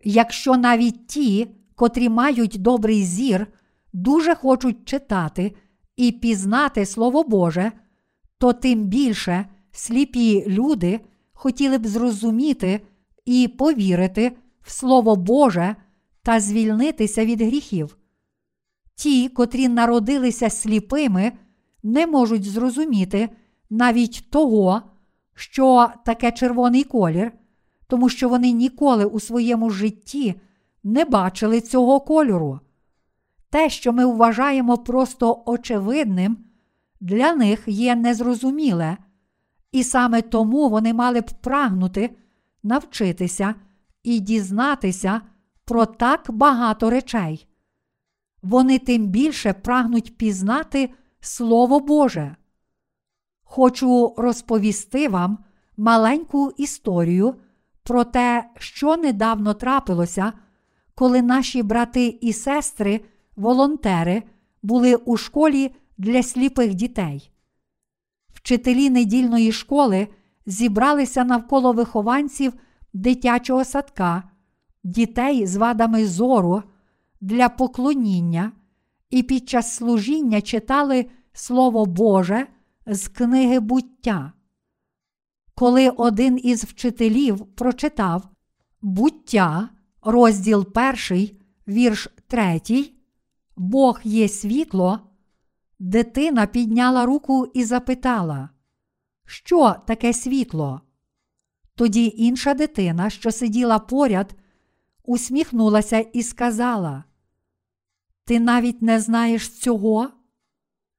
Якщо навіть ті, котрі мають добрий зір, дуже хочуть читати і пізнати Слово Боже, то тим більше сліпі люди хотіли б зрозуміти і повірити в Слово Боже та звільнитися від гріхів. Ті, котрі народилися сліпими, не можуть зрозуміти навіть того, що таке червоний колір, тому що вони ніколи у своєму житті не бачили цього кольору. Те, що ми вважаємо просто очевидним, для них є незрозуміле, і саме тому вони мали б прагнути навчитися і дізнатися про так багато речей. Вони тим більше прагнуть пізнати Слово Боже. Хочу розповісти вам маленьку історію про те, що недавно трапилося, коли наші брати і сестри, волонтери, були у школі для сліпих дітей. Вчителі недільної школи зібралися навколо вихованців дитячого садка, дітей з вадами зору для поклоніння і під час служіння читали Слово Боже з книги буття. Коли один із вчителів прочитав буття, розділ перший, вірш третій, Бог є світло, дитина підняла руку і запитала, що таке світло? Тоді інша дитина, що сиділа поряд, усміхнулася і сказала: Ти навіть не знаєш цього?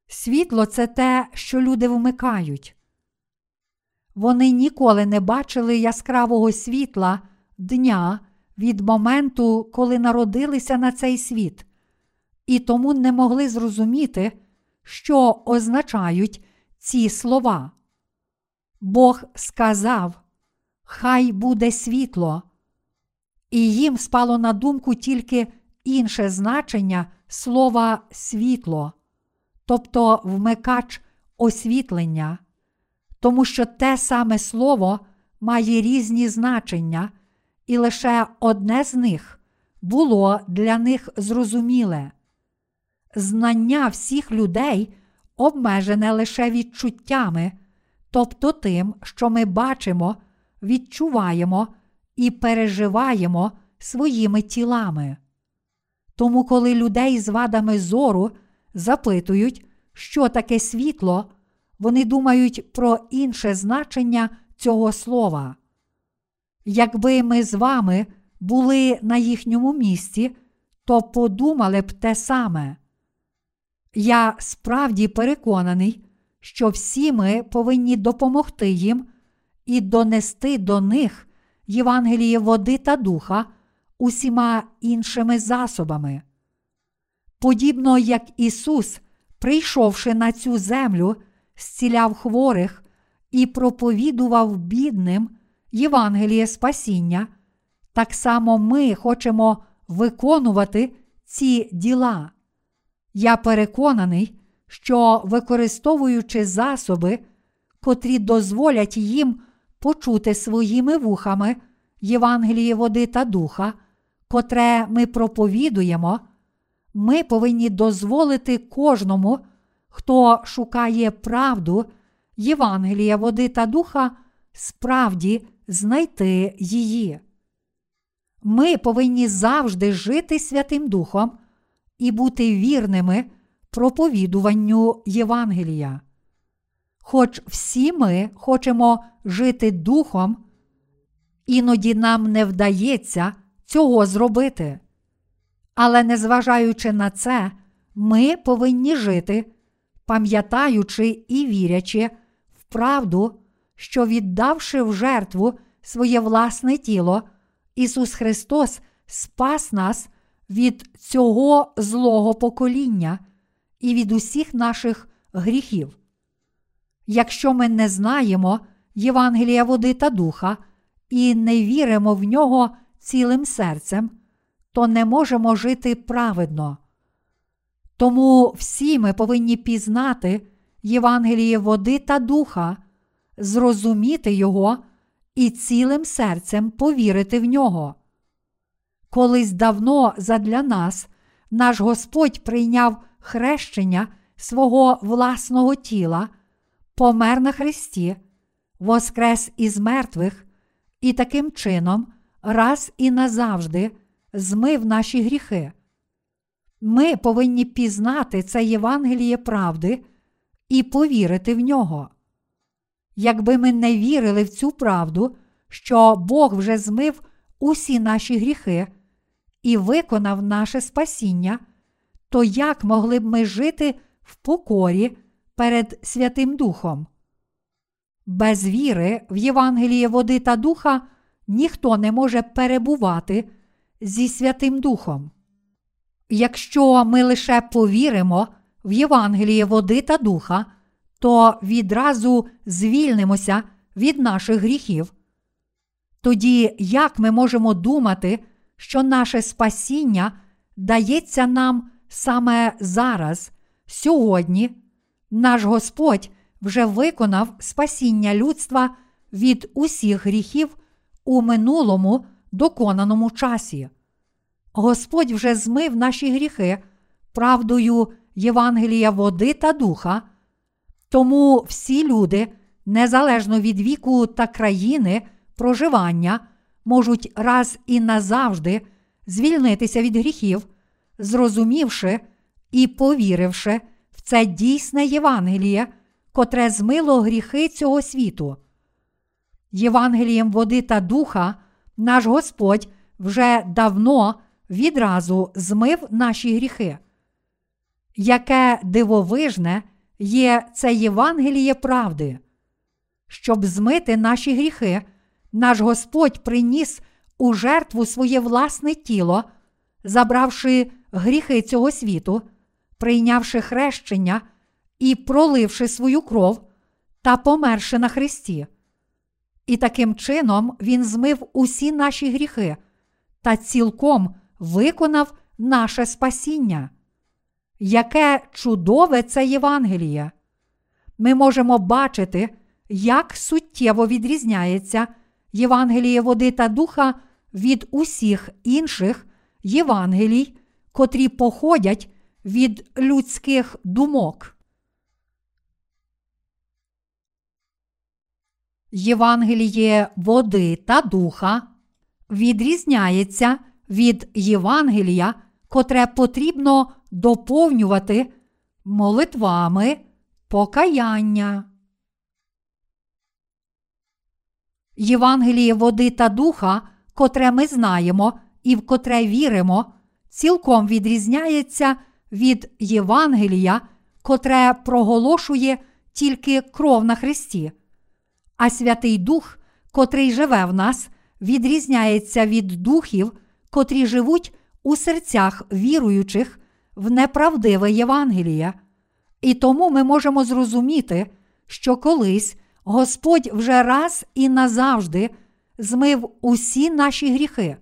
Світло це те, що люди вмикають. Вони ніколи не бачили яскравого світла дня від моменту, коли народилися на цей світ, і тому не могли зрозуміти, що означають ці слова. Бог сказав: Хай буде світло, і їм спало на думку тільки інше значення слова світло, тобто вмикач освітлення, тому що те саме слово має різні значення, і лише одне з них було для них зрозуміле. Знання всіх людей обмежене лише відчуттями, тобто тим, що ми бачимо, відчуваємо і переживаємо своїми тілами. Тому, коли людей з вадами зору запитують, що таке світло, вони думають про інше значення цього слова. Якби ми з вами були на їхньому місці, то подумали б те саме. Я справді переконаний, що всі ми повинні допомогти їм і донести до них Євангеліє води та духа усіма іншими засобами. Подібно як Ісус, прийшовши на цю землю, зціляв хворих і проповідував бідним Євангеліє Спасіння, так само ми хочемо виконувати ці діла. Я переконаний, що використовуючи засоби, котрі дозволять їм почути своїми вухами Євангеліє води та духа, котре ми проповідуємо, ми повинні дозволити кожному, хто шукає правду Євангелія води та духа, справді знайти її. Ми повинні завжди жити Святим Духом і бути вірними проповідуванню Євангелія. Хоч всі ми хочемо жити духом, іноді нам не вдається цього зробити. Але незважаючи на це, ми повинні жити, пам'ятаючи і вірячи в правду, що, віддавши в жертву своє власне тіло, Ісус Христос спас нас від цього злого покоління і від усіх наших гріхів. Якщо ми не знаємо Євангелія води та духа і не віримо в нього цілим серцем, то не можемо жити праведно. Тому всі ми повинні пізнати Євангеліє води та духа, зрозуміти його і цілим серцем повірити в нього. Колись давно задля нас наш Господь прийняв хрещення свого власного тіла, помер на Христі, воскрес із мертвих і таким чином раз і назавжди змив наші гріхи. Ми повинні пізнати це Євангеліє правди і повірити в нього. Якби ми не вірили в цю правду, що Бог вже змив усі наші гріхи і виконав наше спасіння, то як могли б ми жити в покорі перед Святим Духом? Без віри в Євангеліє води та духа ніхто не може перебувати зі Святим Духом. Якщо ми лише повіримо в Євангеліє води та духа, то відразу звільнимося від наших гріхів. Тоді як ми можемо думати, що наше спасіння дається нам саме зараз, сьогодні, наш Господь вже виконав спасіння людства від усіх гріхів у минулому доконаному часі. Господь вже змив наші гріхи правдою Євангелія води та духа, Тому всі люди, незалежно від віку та країни проживання, можуть раз і назавжди звільнитися від гріхів, зрозумівши і повіривши в це дійсне Євангеліє, котре змило гріхи цього світу. Євангелієм води та духа наш Господь вже давно відразу змив наші гріхи. Яке дивовижне є це Євангеліє правди. Щоб змити наші гріхи, наш Господь приніс у жертву своє власне тіло, забравши гріхи цього світу, прийнявши хрещення і проливши свою кров та померши на Христі. І таким чином Він змив усі наші гріхи та цілком виконав наше спасіння. Яке чудове це Євангеліє! Ми можемо бачити, як суттєво відрізняється Євангеліє води та духа від усіх інших Євангелій, котрі походять від людських думок. Євангеліє води та духа відрізняється від Євангелія, котре потрібно доповнювати молитвами покаяння. Євангеліє води та духа, котре ми знаємо і в котре віримо, цілком відрізняється від Євангелія, котре проголошує тільки кров на Христі. А Святий Дух, котрий живе в нас, відрізняється від духів, котрі живуть у серцях віруючих в неправдиве Євангеліє. І тому ми можемо зрозуміти, що колись Господь вже раз і назавжди змив усі наші гріхи.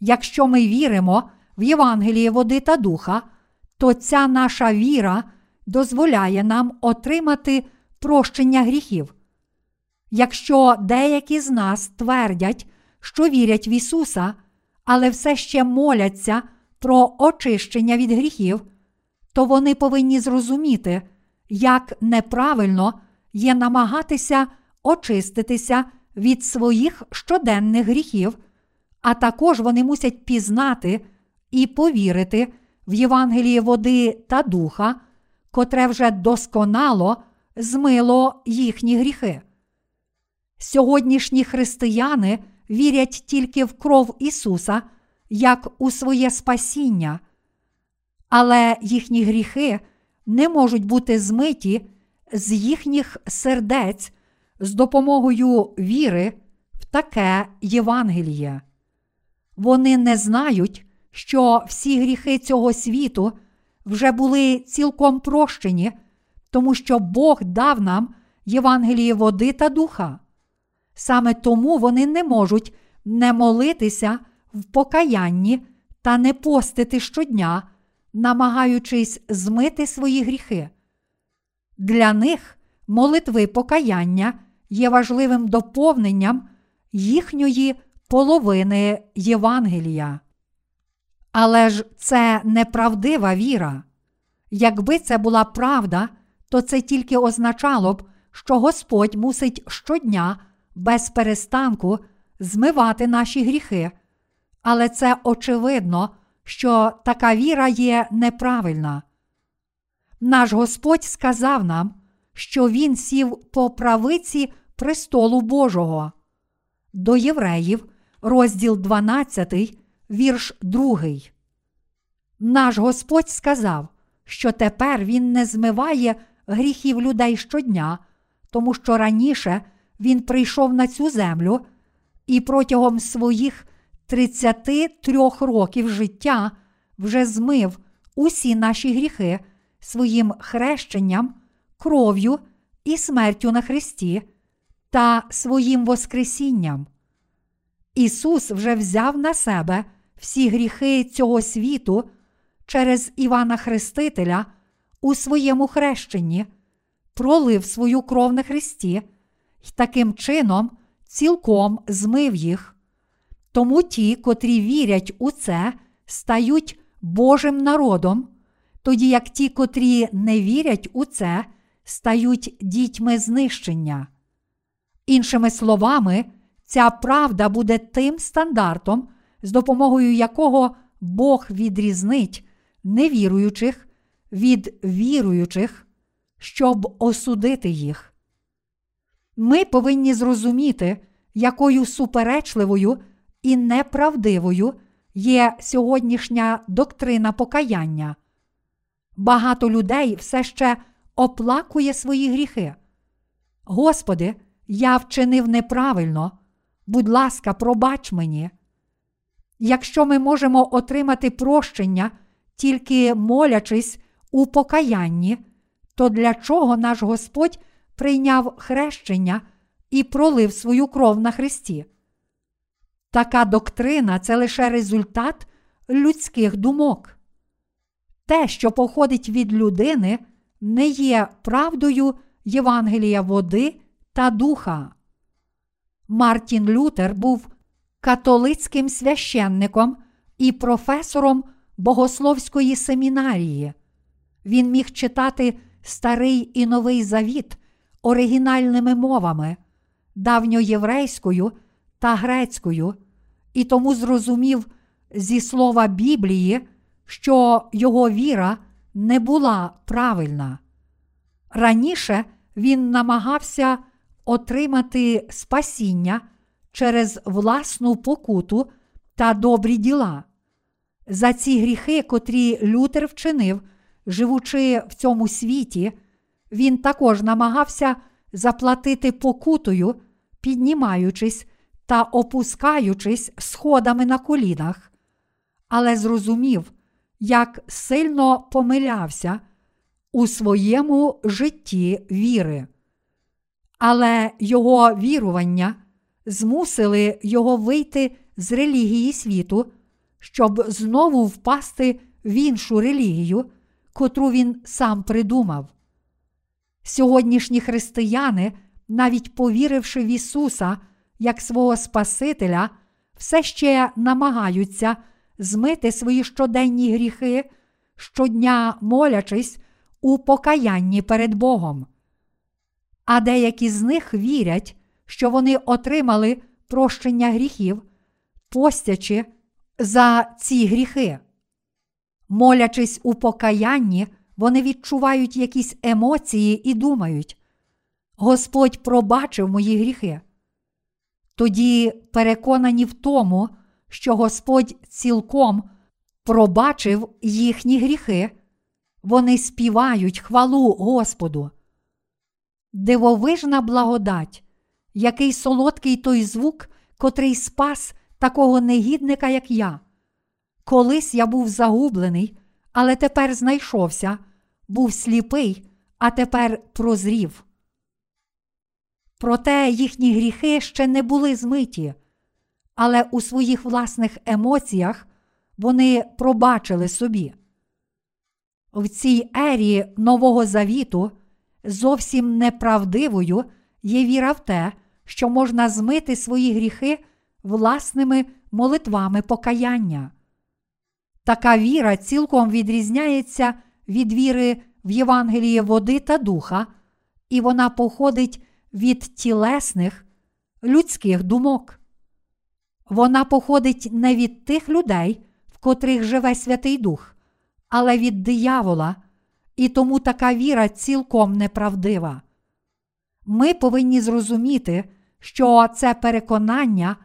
Якщо ми віримо в Євангеліє води та духа, то ця наша віра дозволяє нам отримати прощення гріхів. Якщо деякі з нас твердять, що вірять в Ісуса, але все ще моляться про очищення від гріхів, то вони повинні зрозуміти, як неправильно є намагатися очиститися від своїх щоденних гріхів, а також вони мусять пізнати і повірити в Євангеліє води та духа, котре вже досконало змило їхні гріхи. Сьогоднішні християни вірять тільки в кров Ісуса як у своє спасіння, але їхні гріхи не можуть бути змиті з їхніх сердець з допомогою віри в таке Євангеліє. Вони не знають, що всі гріхи цього світу вже були цілком прощені, тому що Бог дав нам Євангеліє води та духа. Саме тому вони не можуть не молитися в покаянні та не постити щодня, намагаючись змити свої гріхи. Для них молитви покаяння є важливим доповненням їхньої половини Євангелія. Але ж це неправдива віра. Якби це була правда, то це тільки означало б, що Господь мусить щодня без перестанку змивати наші гріхи. Але це очевидно, що така віра є неправильна. Наш Господь сказав нам, що Він сів по правиці престолу Божого. До євреїв, розділ 12, вірш 2. Наш Господь сказав, що тепер Він не змиває гріхів людей щодня, тому що раніше Він прийшов на цю землю і протягом своїх 33 років життя вже змив усі наші гріхи своїм хрещенням, кров'ю і смертю на Христі та своїм Воскресінням. Ісус вже взяв на себе всі гріхи цього світу через Івана Хрестителя у своєму хрещенні, пролив свою кров на Христі таким чином цілком змив їх. Тому ті, котрі вірять у це, стають Божим народом, тоді як ті, котрі не вірять у це, стають дітьми знищення. Іншими словами, ця правда буде тим стандартом, з допомогою якого Бог відрізнить невіруючих від віруючих, щоб осудити їх. Ми повинні зрозуміти, якою суперечливою і неправдивою є сьогоднішня доктрина покаяння. Багато людей все ще оплакує свої гріхи. Господи, я вчинив неправильно. Будь ласка, пробач мені. Якщо ми можемо отримати прощення, тільки молячись у покаянні, то для чого наш Господь прийняв хрещення і пролив свою кров на Христі? Така доктрина це лише результат людських думок. Те, що походить від людини, не є правдою Євангелія води та духа. Мартін Лютер був католицьким священником і професором богословської семінарії. Він міг читати Старий і Новий Завіт оригінальними мовами, давньоєврейською та грецькою, і тому зрозумів зі слова Біблії, що його віра не була правильна. Раніше він намагався отримати спасіння через власну покуту та добрі діла. За ці гріхи, котрі Лютер вчинив, живучи в цьому світі, він також намагався заплатити покутою, піднімаючись та опускаючись сходами на колінах, але зрозумів, як сильно помилявся у своєму житті віри. Але його вірування змусили його вийти з релігії світу, щоб знову впасти в іншу релігію, котру він сам придумав. Сьогоднішні християни, навіть повіривши в Ісуса як свого Спасителя, все ще намагаються змити свої щоденні гріхи, щодня молячись у покаянні перед Богом. А деякі з них вірять, що вони отримали прощення гріхів, постячи за ці гріхи. Молячись у покаянні, вони відчувають якісь емоції і думають: Господь пробачив мої гріхи. Тоді переконані в тому, що Господь цілком пробачив їхні гріхи, вони співають хвалу Господу. Дивовижна благодать, який солодкий той звук, котрий спас такого негідника, як я. Колись я був загублений, але тепер знайшовся, був сліпий, а тепер прозрів. Проте їхні гріхи ще не були змиті, але у своїх власних емоціях вони пробачили собі. В цій ері Нового Завіту зовсім неправдивою є віра в те, що можна змити свої гріхи власними молитвами покаяння. Така віра цілком відрізняється від віри в Євангеліє води та духа, і вона походить від тілесних людських думок. Вона походить не від тих людей, в котрих живе Святий Дух, але від диявола, і тому така віра цілком неправдива. Ми повинні зрозуміти, що це переконання,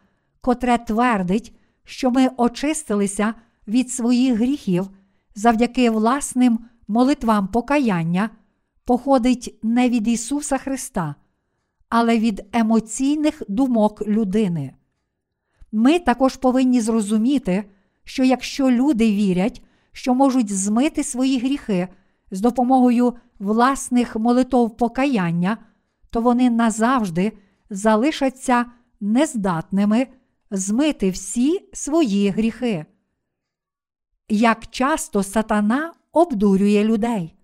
котре твердить, що ми очистилися від своїх гріхів завдяки власним молитвам покаяння, походить не від Ісуса Христа, але від емоційних думок людини. Ми також повинні зрозуміти, що якщо люди вірять, що можуть змити свої гріхи з допомогою власних молитов покаяння, то вони назавжди залишаться нездатними змити всі свої гріхи. Як часто сатана обдурює людей.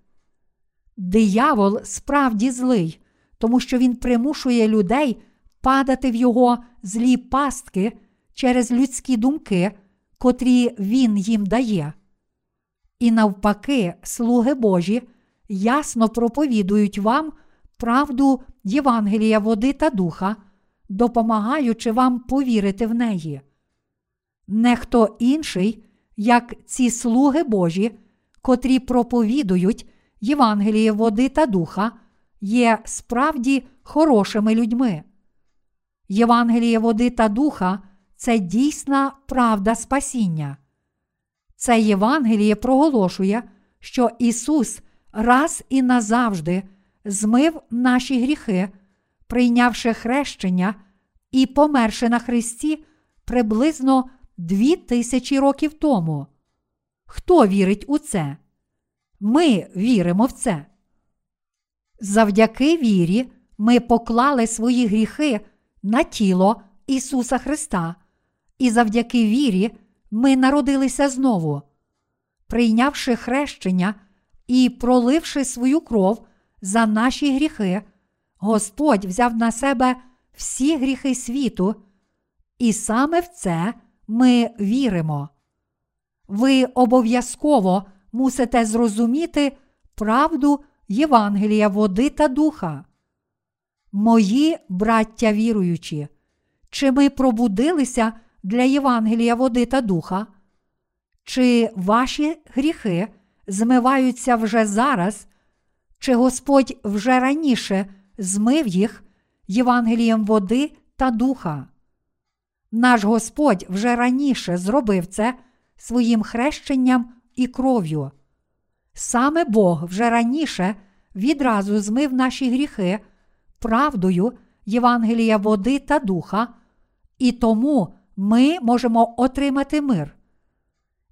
Диявол справді злий, тому що він примушує людей падати в його злі пастки через людські думки, котрі він їм дає. І навпаки, слуги Божі, ясно проповідують вам правду Євангелія води та духа, допомагаючи вам повірити в неї. Не хто інший, як ці слуги Божі, котрі проповідують Євангеліє води та духа, є справді хорошими людьми. Євангеліє води та духа це дійсна правда спасіння. Це Євангеліє проголошує, що Ісус раз і назавжди змив наші гріхи, прийнявши хрещення і померши на Христі приблизно дві тисячі років тому. Хто вірить у це? Ми віримо в це. Завдяки вірі ми поклали свої гріхи на тіло Ісуса Христа, і завдяки вірі ми народилися знову. Прийнявши хрещення і проливши свою кров за наші гріхи, Господь взяв на себе всі гріхи світу, і саме в це ми віримо. Ви обов'язково мусите зрозуміти правду Євангелія води та духа. Мої браття віруючі, чи ми пробудилися для Євангелія води та духа? Чи ваші гріхи змиваються вже зараз, чи Господь вже раніше змив їх Євангелієм води та духа? Наш Господь вже раніше зробив це своїм хрещенням і кров'ю. Саме Бог вже раніше відразу змив наші гріхи правдою Євангелія води та духа, і тому ми можемо отримати мир.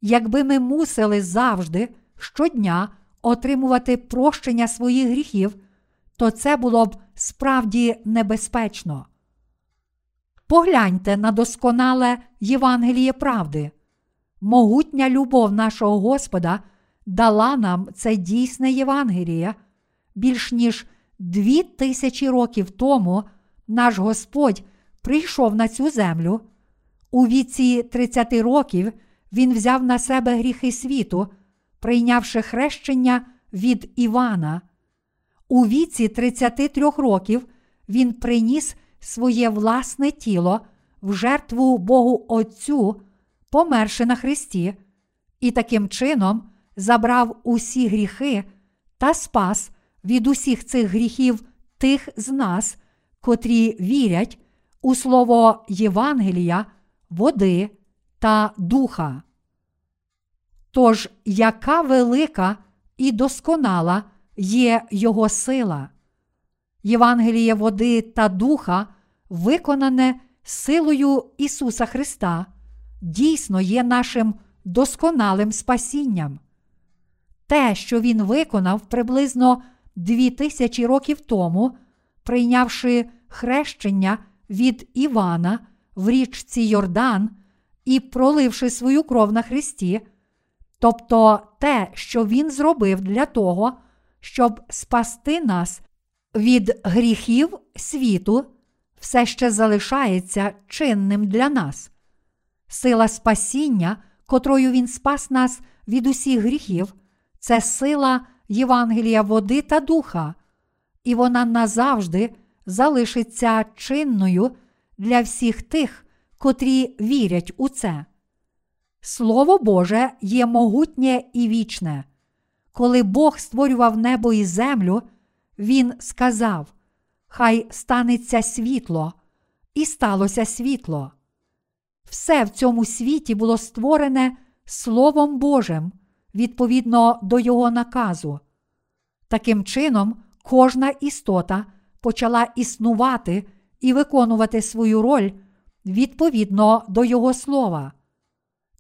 Якби ми мусили завжди щодня отримувати прощення своїх гріхів, то це було б справді небезпечно. Погляньте на досконале Євангеліє правди. Могутня любов нашого Господа дала нам це дійсне Євангеліє. Більш ніж дві тисячі років тому наш Господь прийшов на цю землю. У віці 30 років Він взяв на себе гріхи світу, прийнявши хрещення від Івана. У віці 33 років Він приніс своє власне тіло в жертву Богу Отцю, померши на Христі, і таким чином забрав усі гріхи та спас від усіх цих гріхів тих з нас, котрі вірять у слово Євангелія, води та духа. Тож, яка велика і досконала є Його сила? Євангеліє води та духа, виконане силою Ісуса Христа, дійсно є нашим досконалим спасінням. Те, що Він виконав приблизно дві тисячі років тому, прийнявши хрещення від Івана в річці Йордан і проливши свою кров на Христі, тобто те, що Він зробив для того, щоб спасти нас від гріхів світу, все ще залишається чинним для нас. Сила спасіння, котрою Він спас нас від усіх гріхів, це сила Євангелія води та духа, і вона назавжди залишиться чинною для всіх тих, котрі вірять у це. Слово Боже є могутнє і вічне. Коли Бог створював небо і землю, Він сказав: Хай станеться світло, і сталося світло. Все в цьому світі було створене Словом Божим відповідно до Його наказу. Таким чином, кожна істота почала існувати і виконувати свою роль відповідно до Його слова.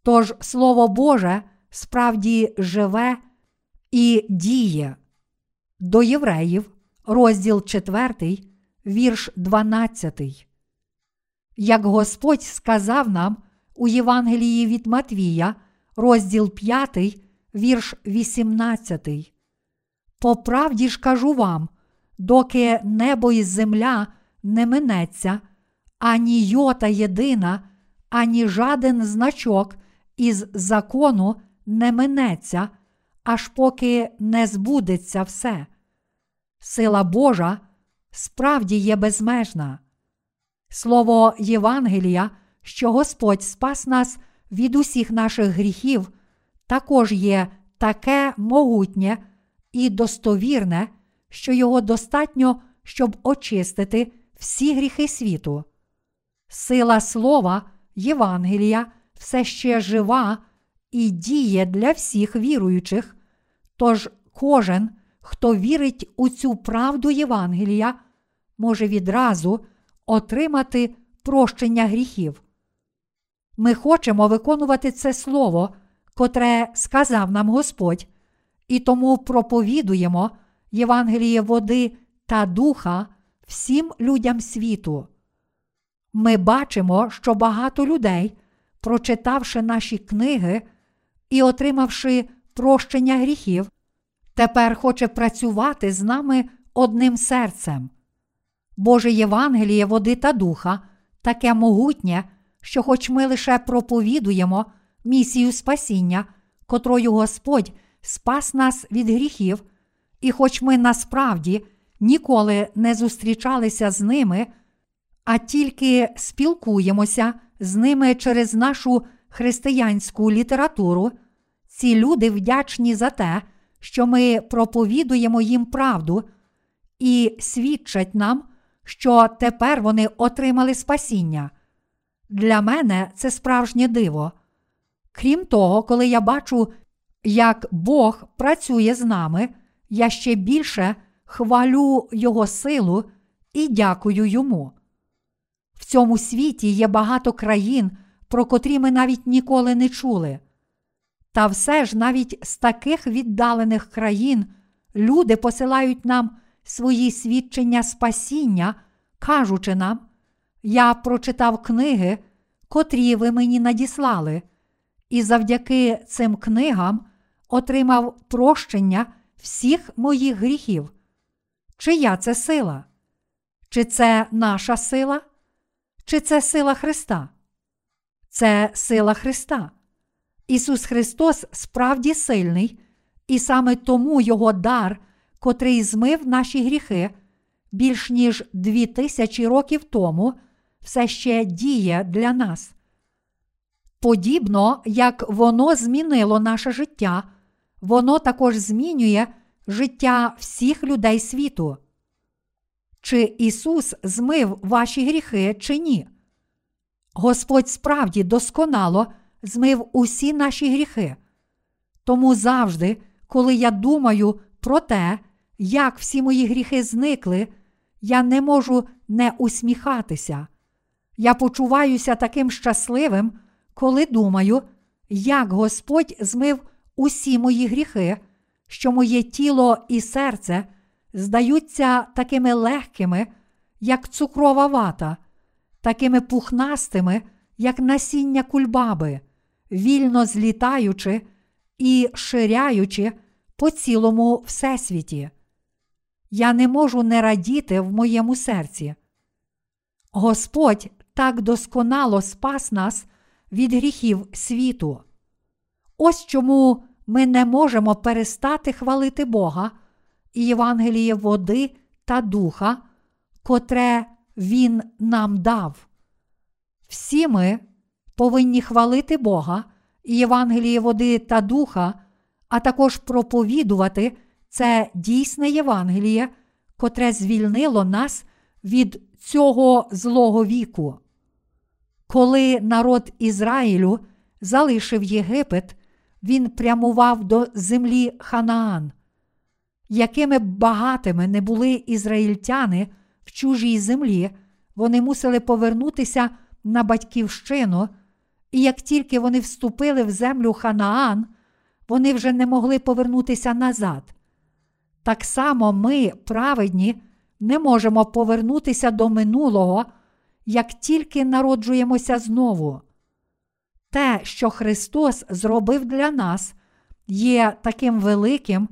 Тож Слово Боже справді живе і діє. До євреїв, розділ 4, вірш 12. Як Господь сказав нам у Євангелії від Матвія, розділ 5, вірш 18. По правді ж кажу вам, доки небо і земля не минеться, ані йота єдина, ані жаден значок із закону не минеться, аж поки не збудеться все. Сила Божа справді є безмежна. Слово Євангелія, що Господь спас нас від усіх наших гріхів, також є таке могутнє і достовірне, що його достатньо, щоб очистити всі гріхи світу. Сила слова Євангелія все ще жива і діє для всіх віруючих, тож кожен, хто вірить у цю правду Євангелія, може відразу отримати прощення гріхів. Ми хочемо виконувати це слово, котре сказав нам Господь, і тому проповідуємо Євангеліє води та духа всім людям світу. Ми бачимо, що багато людей, прочитавши наші книги і отримавши прощення гріхів, тепер хоче працювати з нами одним серцем. Боже Євангеліє води та духа таке могутнє, що, хоч ми лише проповідуємо місію спасіння, котрою Господь спас нас від гріхів, і хоч ми насправді ніколи не зустрічалися з ними, а тільки спілкуємося з ними через нашу християнську літературу, ці люди вдячні за те, що ми проповідуємо їм правду і свідчать нам, що тепер вони отримали спасіння. Для мене це справжнє диво. Крім того, коли я бачу, як Бог працює з нами, я ще більше хвалю Його силу і дякую йому. В цьому світі є багато країн, про котрі ми навіть ніколи не чули. Та все ж навіть з таких віддалених країн люди посилають нам свої свідчення спасіння, кажучи нам, я прочитав книги, котрі ви мені надіслали, і завдяки цим книгам отримав прощення всіх моїх гріхів. Чия це сила? Чи це наша сила? Чи це сила Христа? Це сила Христа. Ісус Христос справді сильний, і саме тому Його дар, котрий змив наші гріхи більш ніж дві тисячі років тому, все ще діє для нас. Подібно як воно змінило наше життя, воно також змінює життя всіх людей світу. Чи Ісус змив ваші гріхи, чи ні? Господь справді досконало змив усі наші гріхи. Тому завжди, коли я думаю про те, як всі мої гріхи зникли, я не можу не усміхатися. Я почуваюся таким щасливим, коли думаю, як Господь змив усі мої гріхи, що моє тіло і серце здаються такими легкими, як цукрова вата, такими пухнастими, як насіння кульбаби, вільно злітаючи і ширяючи по цілому всесвіті. Я не можу не радіти в моєму серці. Господь так досконало спас нас від гріхів світу. Ось чому ми не можемо перестати хвалити Бога і Євангеліє води та духа, котре Він нам дав. Всі ми повинні хвалити Бога і Євангеліє води та духа, а також проповідувати це дійсне Євангеліє, котре звільнило нас від цього злого віку. Коли народ Ізраїлю залишив Єгипет, він прямував до землі Ханаан. Якими багатими не були ізраїльтяни в чужій землі, вони мусили повернутися на батьківщину, і як тільки вони вступили в землю Ханаан, вони вже не могли повернутися назад. Так само ми, праведні, не можемо повернутися до минулого, як тільки народжуємося знову. Те, що Христос зробив для нас, є таким великим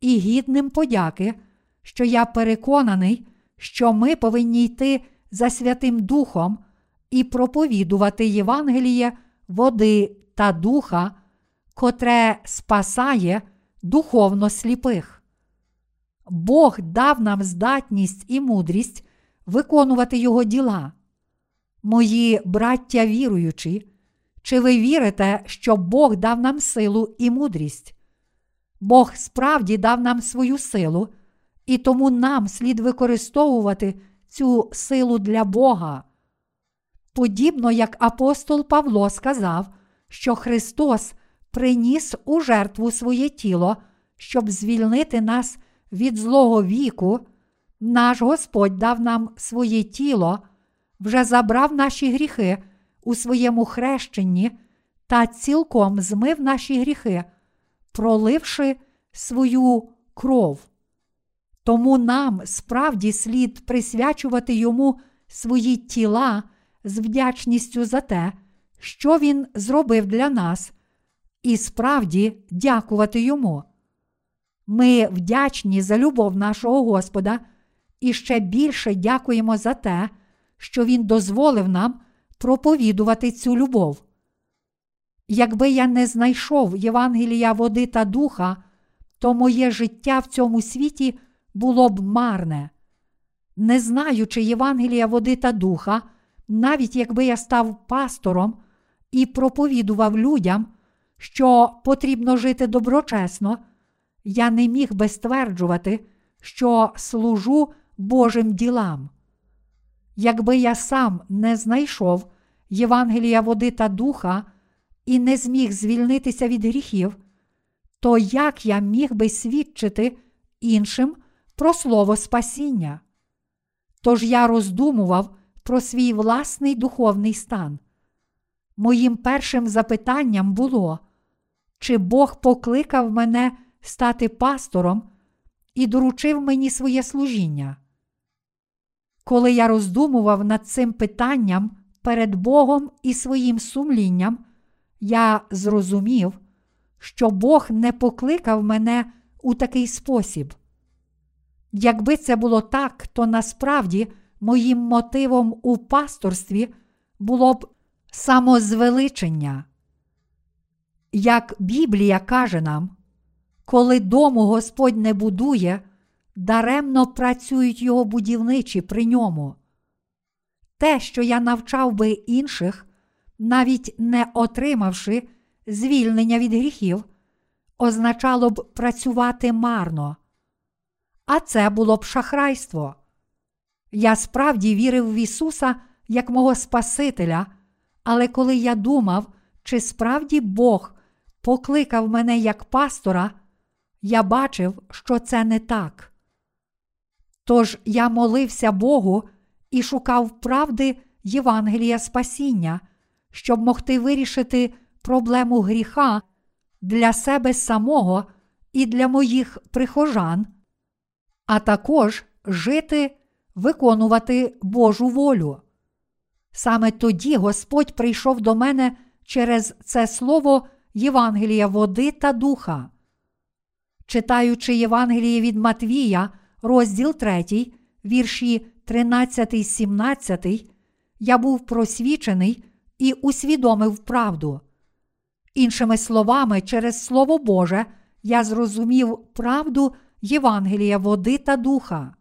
і гідним подяки, що я переконаний, що ми повинні йти за Святим Духом і проповідувати Євангеліє води та духа, котре спасає духовно сліпих. Бог дав нам здатність і мудрість виконувати Його діла. Мої браття віруючі, чи ви вірите, що Бог дав нам силу і мудрість? Бог справді дав нам свою силу, і тому нам слід використовувати цю силу для Бога. Подібно як апостол Павло сказав, що Христос приніс у жертву своє тіло, щоб звільнити нас від злого віку, наш Господь дав нам своє тіло, вже забрав наші гріхи у своєму хрещенні та цілком змив наші гріхи, проливши свою кров. Тому нам справді слід присвячувати йому свої тіла з вдячністю за те, що Він зробив для нас, і справді дякувати йому. Ми вдячні за любов нашого Господа і ще більше дякуємо за те, що Він дозволив нам проповідувати цю любов. Якби я не знайшов Євангелія води та духа, то моє життя в цьому світі було б марне. Не знаючи Євангелія води та духа, навіть якби я став пастором і проповідував людям, що потрібно жити доброчесно, я не міг би стверджувати, що служу Божим ділам. Якби я сам не знайшов Євангелія води та духа і не зміг звільнитися від гріхів, то як я міг би свідчити іншим про слово спасіння? Тож я роздумував про свій власний духовний стан. Моїм першим запитанням було, чи Бог покликав мене стати пастором і доручив мені своє служіння. Коли я роздумував над цим питанням перед Богом і своїм сумлінням, я зрозумів, що Бог не покликав мене у такий спосіб. Якби це було так, то насправді моїм мотивом у пасторстві було б самозвеличення. Як Біблія каже нам, коли дому Господь не будує, даремно працюють його будівничі при ньому. Те, що я навчав би інших, навіть не отримавши звільнення від гріхів, означало б працювати марно. А це було б шахрайство. Я справді вірив в Ісуса як мого Спасителя, але коли я думав, чи справді Бог покликав мене як пастора, я бачив, що це не так. Тож я молився Богу і шукав правди Євангелія Спасіння, щоб могти вирішити проблему гріха для себе самого і для моїх прихожан, а також жити, виконувати Божу волю. Саме тоді Господь прийшов до мене через це слово Євангелія води та духа. Читаючи Євангеліє від Матвія, розділ 3, вірші 13, 17, я був просвічений і усвідомив правду. Іншими словами, через Слово Боже я зрозумів правду Євангелія води та духа.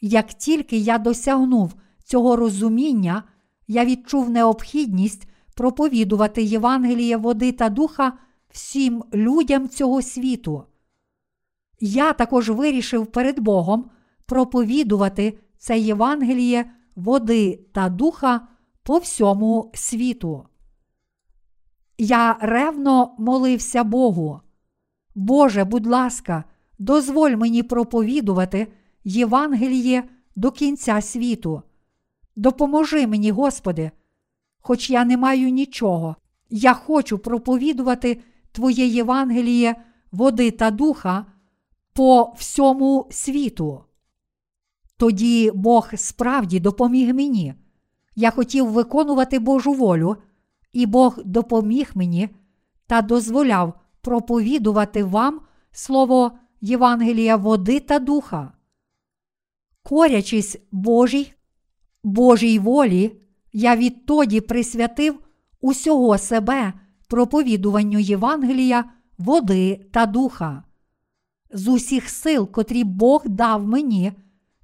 Як тільки я досягнув цього розуміння, я відчув необхідність проповідувати Євангеліє води та духа всім людям цього світу. Я також вирішив перед Богом проповідувати це Євангеліє води та духа по всьому світу. Я ревно молився Богу. Боже, будь ласка, дозволь мені проповідувати Євангеліє до кінця світу. Допоможи мені, Господи, хоч я не маю нічого, я хочу проповідувати Твоє Євангеліє води та духа по всьому світу. Тоді Бог справді допоміг мені. Я хотів виконувати Божу волю, і Бог допоміг мені та дозволяв проповідувати вам слово Євангелія води та духа. Корячись Божій, Божій волі, я відтоді присвятив усього себе проповідуванню Євангелія, води та духа. З усіх сил, котрі Бог дав мені,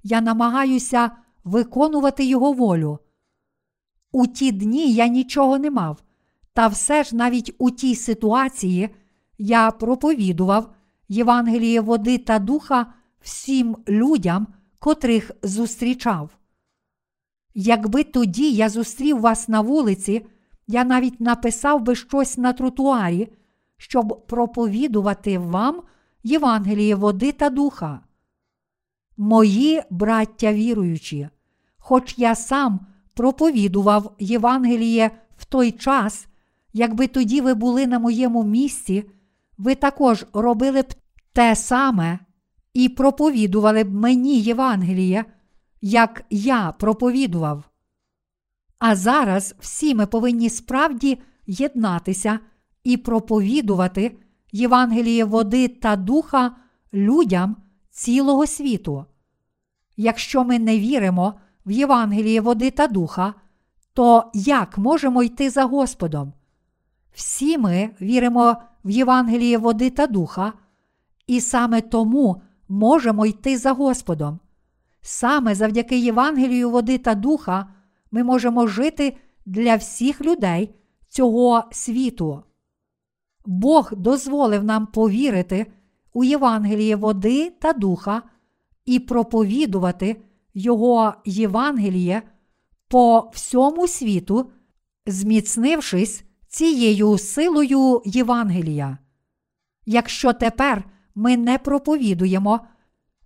я намагаюся виконувати Його волю. У ті дні я нічого не мав, та все ж навіть у тій ситуації я проповідував Євангеліє води та духа всім людям, котрих зустрічав. Якби тоді я зустрів вас на вулиці, я навіть написав би щось на тротуарі, щоб проповідувати вам Євангеліє води та духа. Мої браття віруючі, хоч я сам проповідував Євангеліє в той час, якби тоді ви були на моєму місці, ви також робили б те саме і проповідували б мені Євангеліє, як я проповідував. А зараз всі ми повинні справді єднатися і проповідувати Євангеліє води та духа людям цілого світу. Якщо ми не віримо в Євангеліє води та духа, то як можемо йти за Господом? Всі ми віримо в Євангеліє води та духа, і саме тому можемо йти за Господом. Саме завдяки Євангелію води та духа ми можемо жити для всіх людей цього світу. Бог дозволив нам повірити у Євангеліє води та духа і проповідувати Його Євангеліє по всьому світу, зміцнившись цією силою Євангелія. Якщо тепер ми не проповідуємо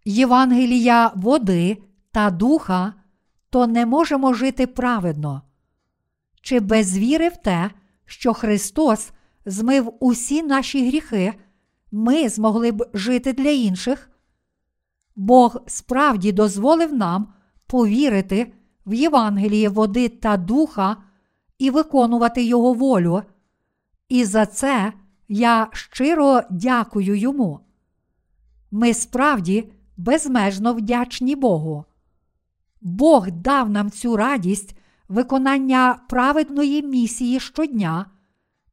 Євангелія води та духа, то не можемо жити праведно. Чи без віри в те, що Христос змив усі наші гріхи, ми змогли б жити для інших? Бог справді дозволив нам повірити в Євангеліє води та духа і виконувати Його волю. І за це я щиро дякую йому. Ми справді безмежно вдячні Богу. Бог дав нам цю радість виконання праведної місії щодня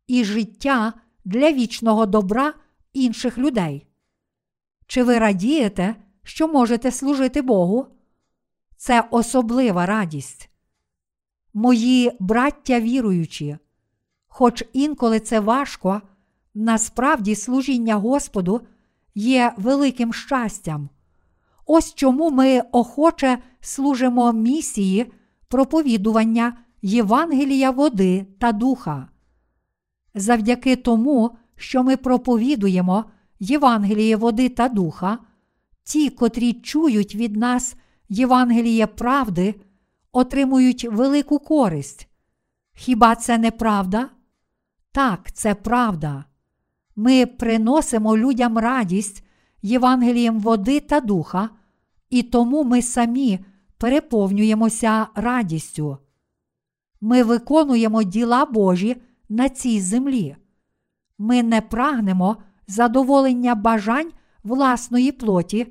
і життя для вічного добра інших людей. Чи ви радієте, що можете служити Богу? Це особлива радість. Мої браття віруючі, хоч інколи це важко, насправді служіння Господу є великим щастям. Ось чому ми охоче служимо місії проповідування Євангелія води та духа. Завдяки тому, що ми проповідуємо Євангеліє води та духа, ті, котрі чують від нас Євангеліє правди, отримують велику користь. Хіба це не правда? Так, це правда. Ми приносимо людям радість Євангелієм води та духа, і тому ми самі переповнюємося радістю. Ми виконуємо діла Божі на цій землі. Ми не прагнемо задоволення бажань власної плоті,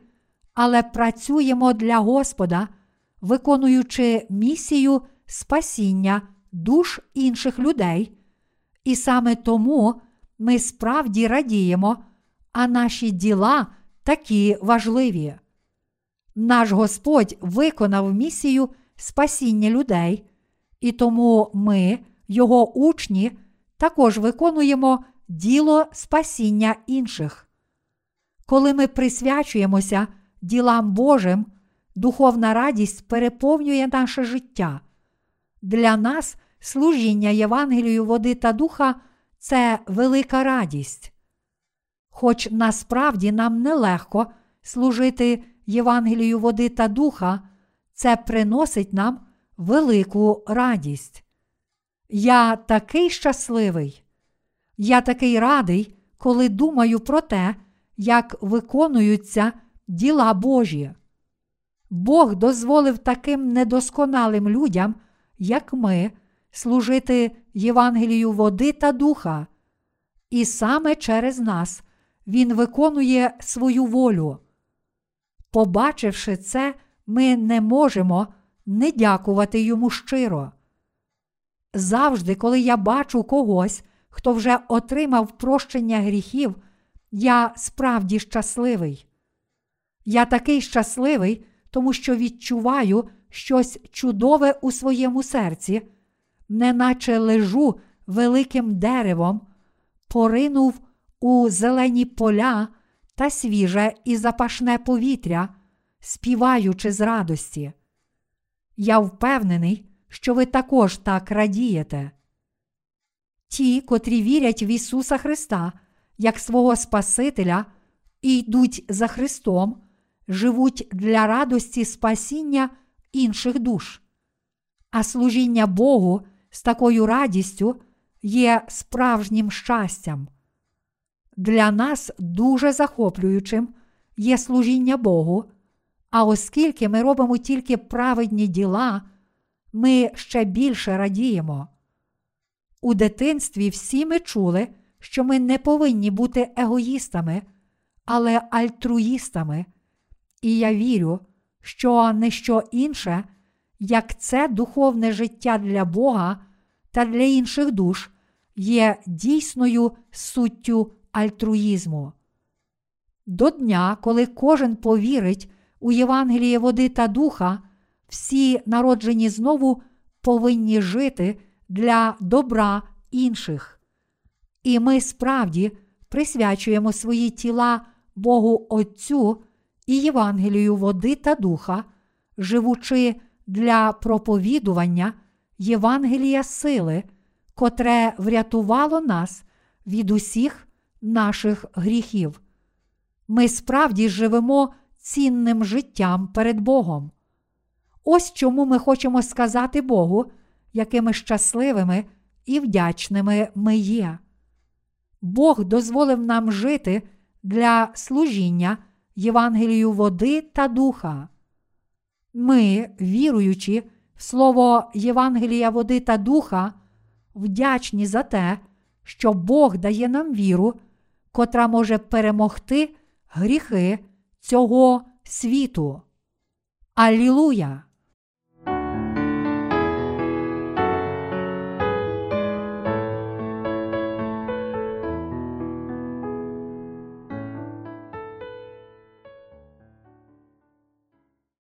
але працюємо для Господа, виконуючи місію спасіння душ інших людей. І саме тому ми справді радіємо, а наші діла такі важливі. Наш Господь виконав місію спасіння людей, і тому ми, Його учні, також виконуємо діло спасіння інших. Коли ми присвячуємося ділам Божим, духовна радість переповнює наше життя. Для нас служіння Євангелію води та духа це велика радість. Хоч насправді нам нелегко служити Євангелію води та духа, це приносить нам велику радість. Я такий щасливий, я такий радий, коли думаю про те, як виконуються діла Божі. Бог дозволив таким недосконалим людям, як ми, служити Євангелію води та духа, і саме через нас Він виконує свою волю. Побачивши це, ми не можемо не дякувати йому щиро. Завжди, коли я бачу когось, хто вже отримав прощення гріхів Я справді щасливий. Я такий щасливий, тому що відчуваю щось чудове у своєму серці, неначе лежу великим деревом, поринув у зелені поля та свіже і запашне повітря, співаючи з радості. Я впевнений, що ви також так радієте. Ті, котрі вірять в Ісуса Христа як свого Спасителя і йдуть за Христом, живуть для радості спасіння інших душ. А служіння Богу з такою радістю є справжнім щастям. Для нас дуже захоплюючим є служіння Богу, а оскільки ми робимо тільки праведні діла, ми ще більше радіємо. У дитинстві всі ми чули, що ми не повинні бути егоїстами, але альтруїстами, і я вірю, що не що інше, як це духовне життя для Бога та для інших душ є дійсною суттю альтруїзму. До дня, коли кожен повірить у Євангеліє води та духа, всі народжені знову повинні жити для добра інших. І ми справді присвячуємо свої тіла Богу Отцю і Євангелію води та духа, живучи для проповідування Євангелія сили, котре врятувало нас від усіх наших гріхів. Ми справді живемо цінним життям перед Богом. Ось чому ми хочемо сказати Богу, якими щасливими і вдячними ми є. Бог дозволив нам жити для служіння Євангелію води та духа. Ми, віруючи в Слово Євангелія води та духа, вдячні за те, що Бог дає нам віру, котра може перемогти гріхи цього світу. Алілуя!